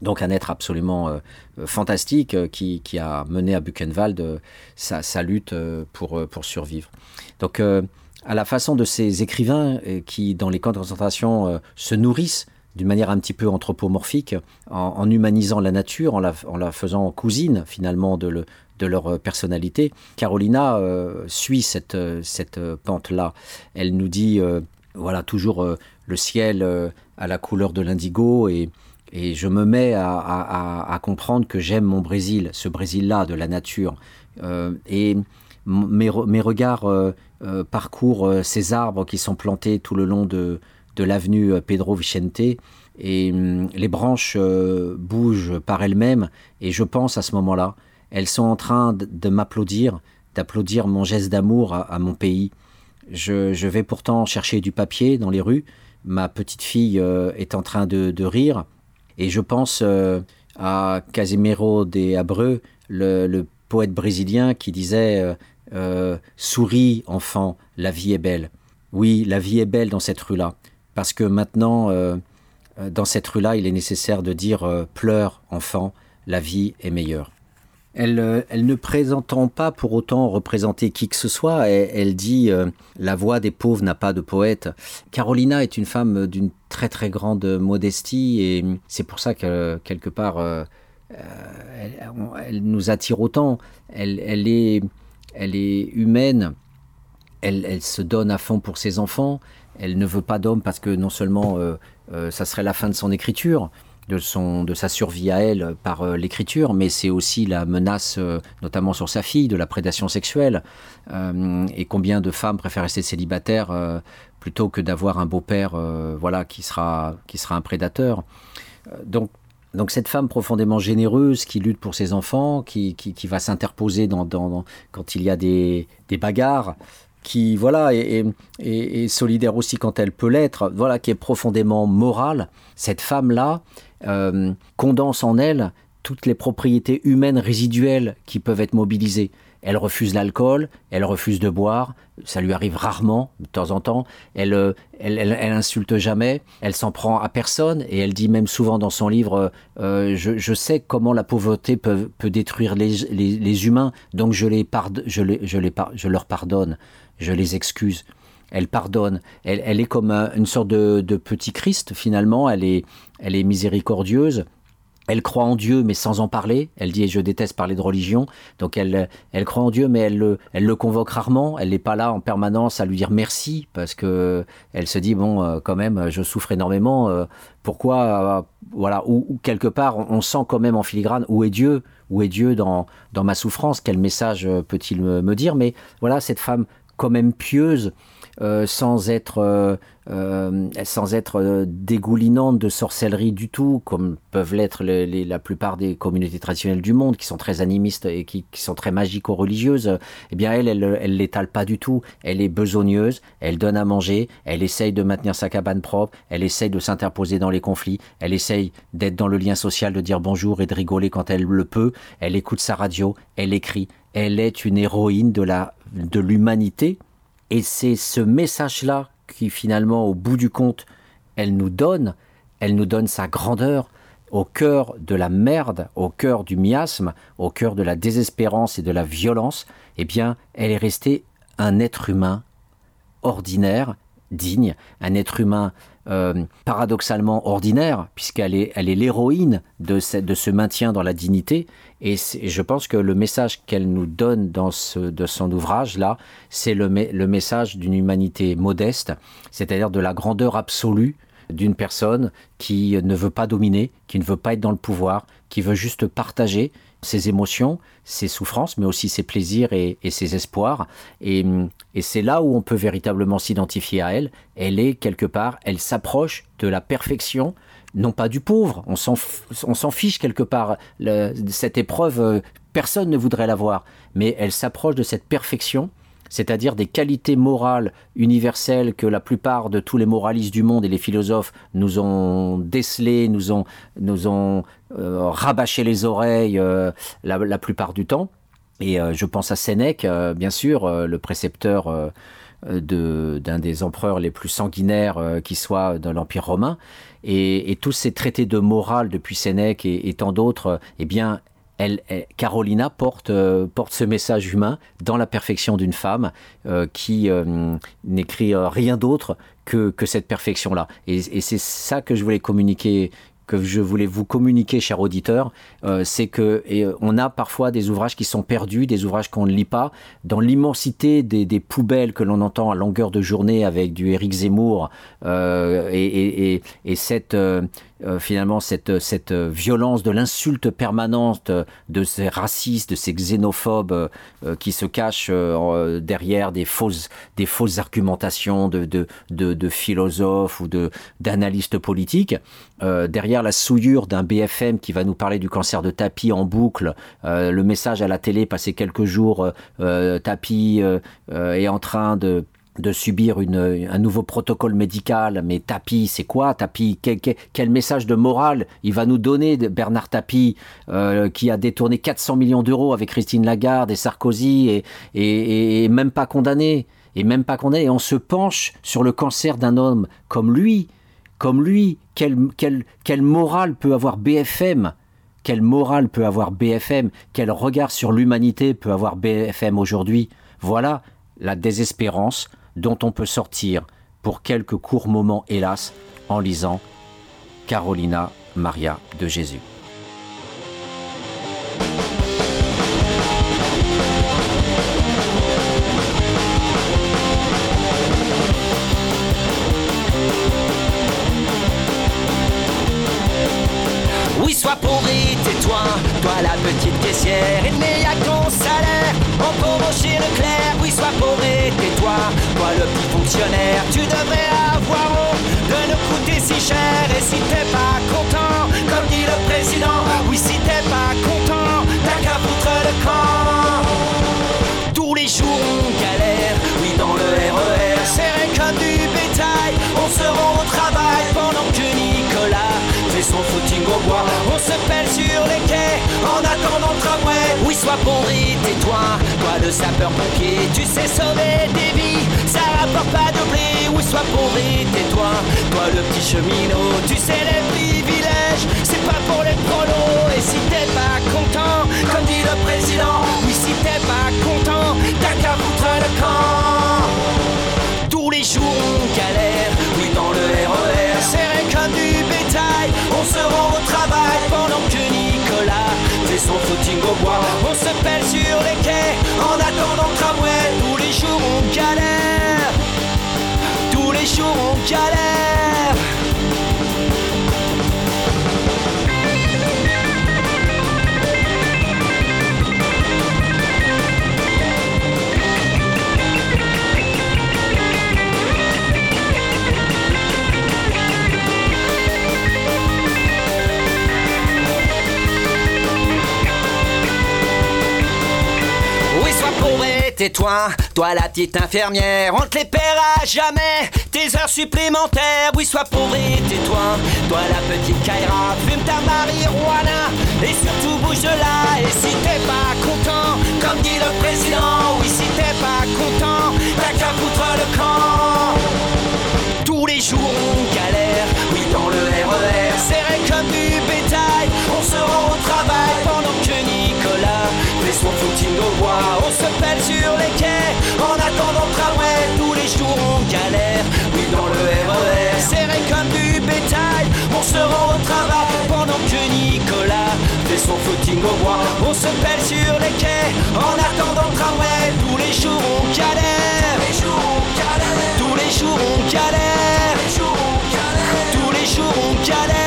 Donc un être absolument euh, fantastique euh, qui, a mené à Buchenwald sa, sa, lutte pour, pour survivre. Donc à la façon de ces écrivains qui, dans les camps de concentration, se nourrissent d'une manière un petit peu anthropomorphique, en, humanisant la nature, en la, faisant cousine finalement de, leur personnalité. Carolina euh, suit cette, pente-là. Elle nous dit, euh, voilà, toujours euh, le ciel à la couleur de l'indigo et, je me mets à, comprendre que j'aime mon Brésil, ce Brésil-là de la nature. et mes regards parcourent ces arbres qui sont plantés tout le long de, de l'avenue euh, Pedro Vicente et hum, les branches euh, bougent par elles-mêmes et je pense à ce moment-là, elles sont en train de, m'applaudir, d'applaudir mon geste d'amour à, mon pays. Je, vais pourtant chercher du papier dans les rues, ma petite fille euh, est en train de, rire et je pense à Casimiro de Abreu, le, poète brésilien qui disait Souris, enfant, la vie est belle. Oui, la vie est belle dans cette rue-là. Parce que maintenant, euh, euh, dans cette rue-là, il est nécessaire de dire euh, Pleure, enfant, la vie est meilleure. Elle, elle ne présentant pas pour autant représenter qui que ce soit, elle, elle dit La voix des pauvres n'a pas de poète. Carolina est une femme d'une très très grande modestie et c'est pour ça que quelque part elle, nous attire autant. Elle, est, humaine, elle se donne à fond pour ses enfants, elle ne veut pas d'homme parce que non seulement euh, euh, ça serait la fin de son écriture, de, son, de sa survie à elle par euh, l'écriture, mais c'est aussi la menace, notamment sur sa fille, de la prédation sexuelle. Et combien de femmes préfèrent rester célibataires plutôt que d'avoir un beau-père voilà, qui, sera, qui sera un prédateur. Donc, donc cette femme profondément généreuse qui lutte pour ses enfants, qui, qui, va s'interposer quand il y a des, des bagarres, qui voilà est, solidaire aussi quand elle peut l'être, voilà qui est profondément morale. Cette femme-là euh, condense en elle toutes les propriétés humaines résiduelles qui peuvent être mobilisées. Elle refuse l'alcool, elle refuse de boire, ça lui arrive rarement, de temps en temps. Elle, euh, elle, elle, insulte jamais, elle s'en prend à personne et elle dit même souvent dans son livre euh, je, sais comment la pauvreté peut, peut détruire les, les, humains, donc je, les pard je, les, je, les je leur pardonne, je les excuse. Elle pardonne. Elle, est comme un- une sorte de, petit Christ finalement. Elle est, elle est miséricordieuse. Elle croit en Dieu, mais sans en parler. Elle dit, je déteste parler de religion. Donc elle, elle croit en Dieu, mais elle, le- elle le convoque rarement. Elle n'est pas là en permanence à lui dire merci, parce que elle se dit, bon, euh, quand même, je souffre énormément. euh, pourquoi, euh, voilà, ou, quelque part, on, sent quand même en filigrane, où est Dieu? Où est Dieu dans, dans ma souffrance? Quel message peut-il me dire? Mais voilà, cette femme quand même pieuse, euh, sans être, euh, euh, sans être dégoulinante de sorcellerie du tout, comme peuvent l'être la plupart des communautés traditionnelles du monde, qui sont très animistes et qui, qui sont très magico-religieuses, eh bien elle, elle, elle l'étale pas du tout. Elle est besogneuse, elle donne à manger, elle essaye de maintenir sa cabane propre, elle essaye de s'interposer dans les conflits, elle essaye d'être dans le lien social, de dire bonjour et de rigoler quand elle le peut, elle écoute sa radio, elle écrit, elle est une héroïne de la de l'humanité et c'est ce message-là qui finalement, au bout du compte, elle nous donne, elle nous donne sa grandeur au cœur de la merde, au cœur du miasme, au cœur de la désespérance et de la violence. Eh bien, elle est restée un être humain ordinaire, digne, un être humain euh, paradoxalement ordinaire, puisqu'elle est elle est l'héroïne de, de ce maintien dans la dignité. Et, je pense que le message qu'elle nous donne dans de son ouvrage-là, c'est le, le message d'une humanité modeste, c'est-à-dire de la grandeur absolue d'une personne qui ne veut pas dominer, qui ne veut pas être dans le pouvoir, qui veut juste partager ses émotions, ses souffrances, mais aussi ses plaisirs et, ses espoirs. Et c'est là où on peut véritablement s'identifier à elle. Elle est quelque part, elle s'approche de la perfection, non pas du pauvre. On s'en, fiche quelque part. Cette épreuve, euh, personne ne voudrait l'avoir, mais elle s'approche de cette perfection c'est-à-dire des qualités morales universelles que la plupart de tous les moralistes du monde et les philosophes nous ont décelées, nous ont, nous ont euh, rabâché les oreilles euh, la, plupart du temps. Et je pense à Sénèque, bien sûr, le précepteur d'un des empereurs les plus sanguinaires qui soit dans l'Empire romain. Et, tous ces traités de morale depuis Sénèque et, tant d'autres, eh bien, elle, Carolina porte, euh, porte ce message humain dans la perfection d'une femme euh, qui euh, n'écrit rien d'autre que, que cette perfection-là. Et c'est ça que je voulais communiquer que je voulais vous communiquer, cher auditeur, euh, c'est que euh, on a parfois des ouvrages qui sont perdus, des ouvrages qu'on ne lit pas, dans l'immensité des, poubelles que l'on entend à longueur de journée avec du Éric Zemmour euh, et, et, et cette euh, euh, finalement cette, cette violence de l'insulte permanente de ces racistes, de ces xénophobes euh, euh, qui se cachent euh, derrière des fausses, des fausses argumentations de, de, de, philosophes ou d'analystes politiques, euh, derrière la souillure d'un BFM qui va nous parler du cancer de tapis en boucle, euh, le message à la télé passé quelques jours, euh, tapis euh, est en train de de subir une, un nouveau protocole médical. Mais Tapi, c'est quoi Tapi quel, quel, quel, message de morale il va nous donner, Bernard Tapi, euh, qui a détourné 400 millions d'euros avec Christine Lagarde et Sarkozy et, et, et, même pas condamné Et même pas condamné. Et on se penche sur le cancer d'un homme comme lui. Comme lui, quelle, quelle, quelle morale peut avoir BFM quelle morale peut avoir BFM Quel regard sur l'humanité peut avoir BFM aujourd'hui? Voilà la désespérance dont on peut sortir pour quelques courts moments, hélas, en lisant Carolina Maria de Jésus. Oui, sois et tais-toi, toi la petite caissière, il n'y tu devrais avoir honte de nous coûter si cher, et si t'es pas content, comme dit le président, sois pourri, tais-toi, toi le sapeur-pompier, tu sais sauver des vies, ça rapporte pas de blé. Oui, sois pourri, tais-toi, toi le petit cheminot, tu sais les privilèges, c'est pas pour les prolos. Et si t'es pas content, comme dit le président, oui, si t'es pas content, t'as qu'à foutre le camp. Tous les jours on galère, oui, dans le RER, serré comme du bétail. On se rend au travail pendant que son footing au bois. On se pèle sur les quais en attendant le tramway. Tous les jours on galère. Tous les jours on galère. Tais-toi, toi la petite infirmière, on te les paiera jamais, tes heures supplémentaires, oui sois pauvre tais-toi, toi la petite Kaira, fume ta marijuana, et surtout bouge de là, et si t'es pas content, comme dit le président, oui si t'es pas content, t'as qu'à foutre le camp. Tous les jours On se pèle sur les quais en attendant le tramway. Tous les jours on galère, oui dans le RER. Serré comme du bétail, on se rend au travail pendant que Nicolas fait son footing au bois. On se pèle sur les quais en attendant le tramway. Tous les jours on galère, tous les jours on galère, tous les jours on galère, tous les jours on galère.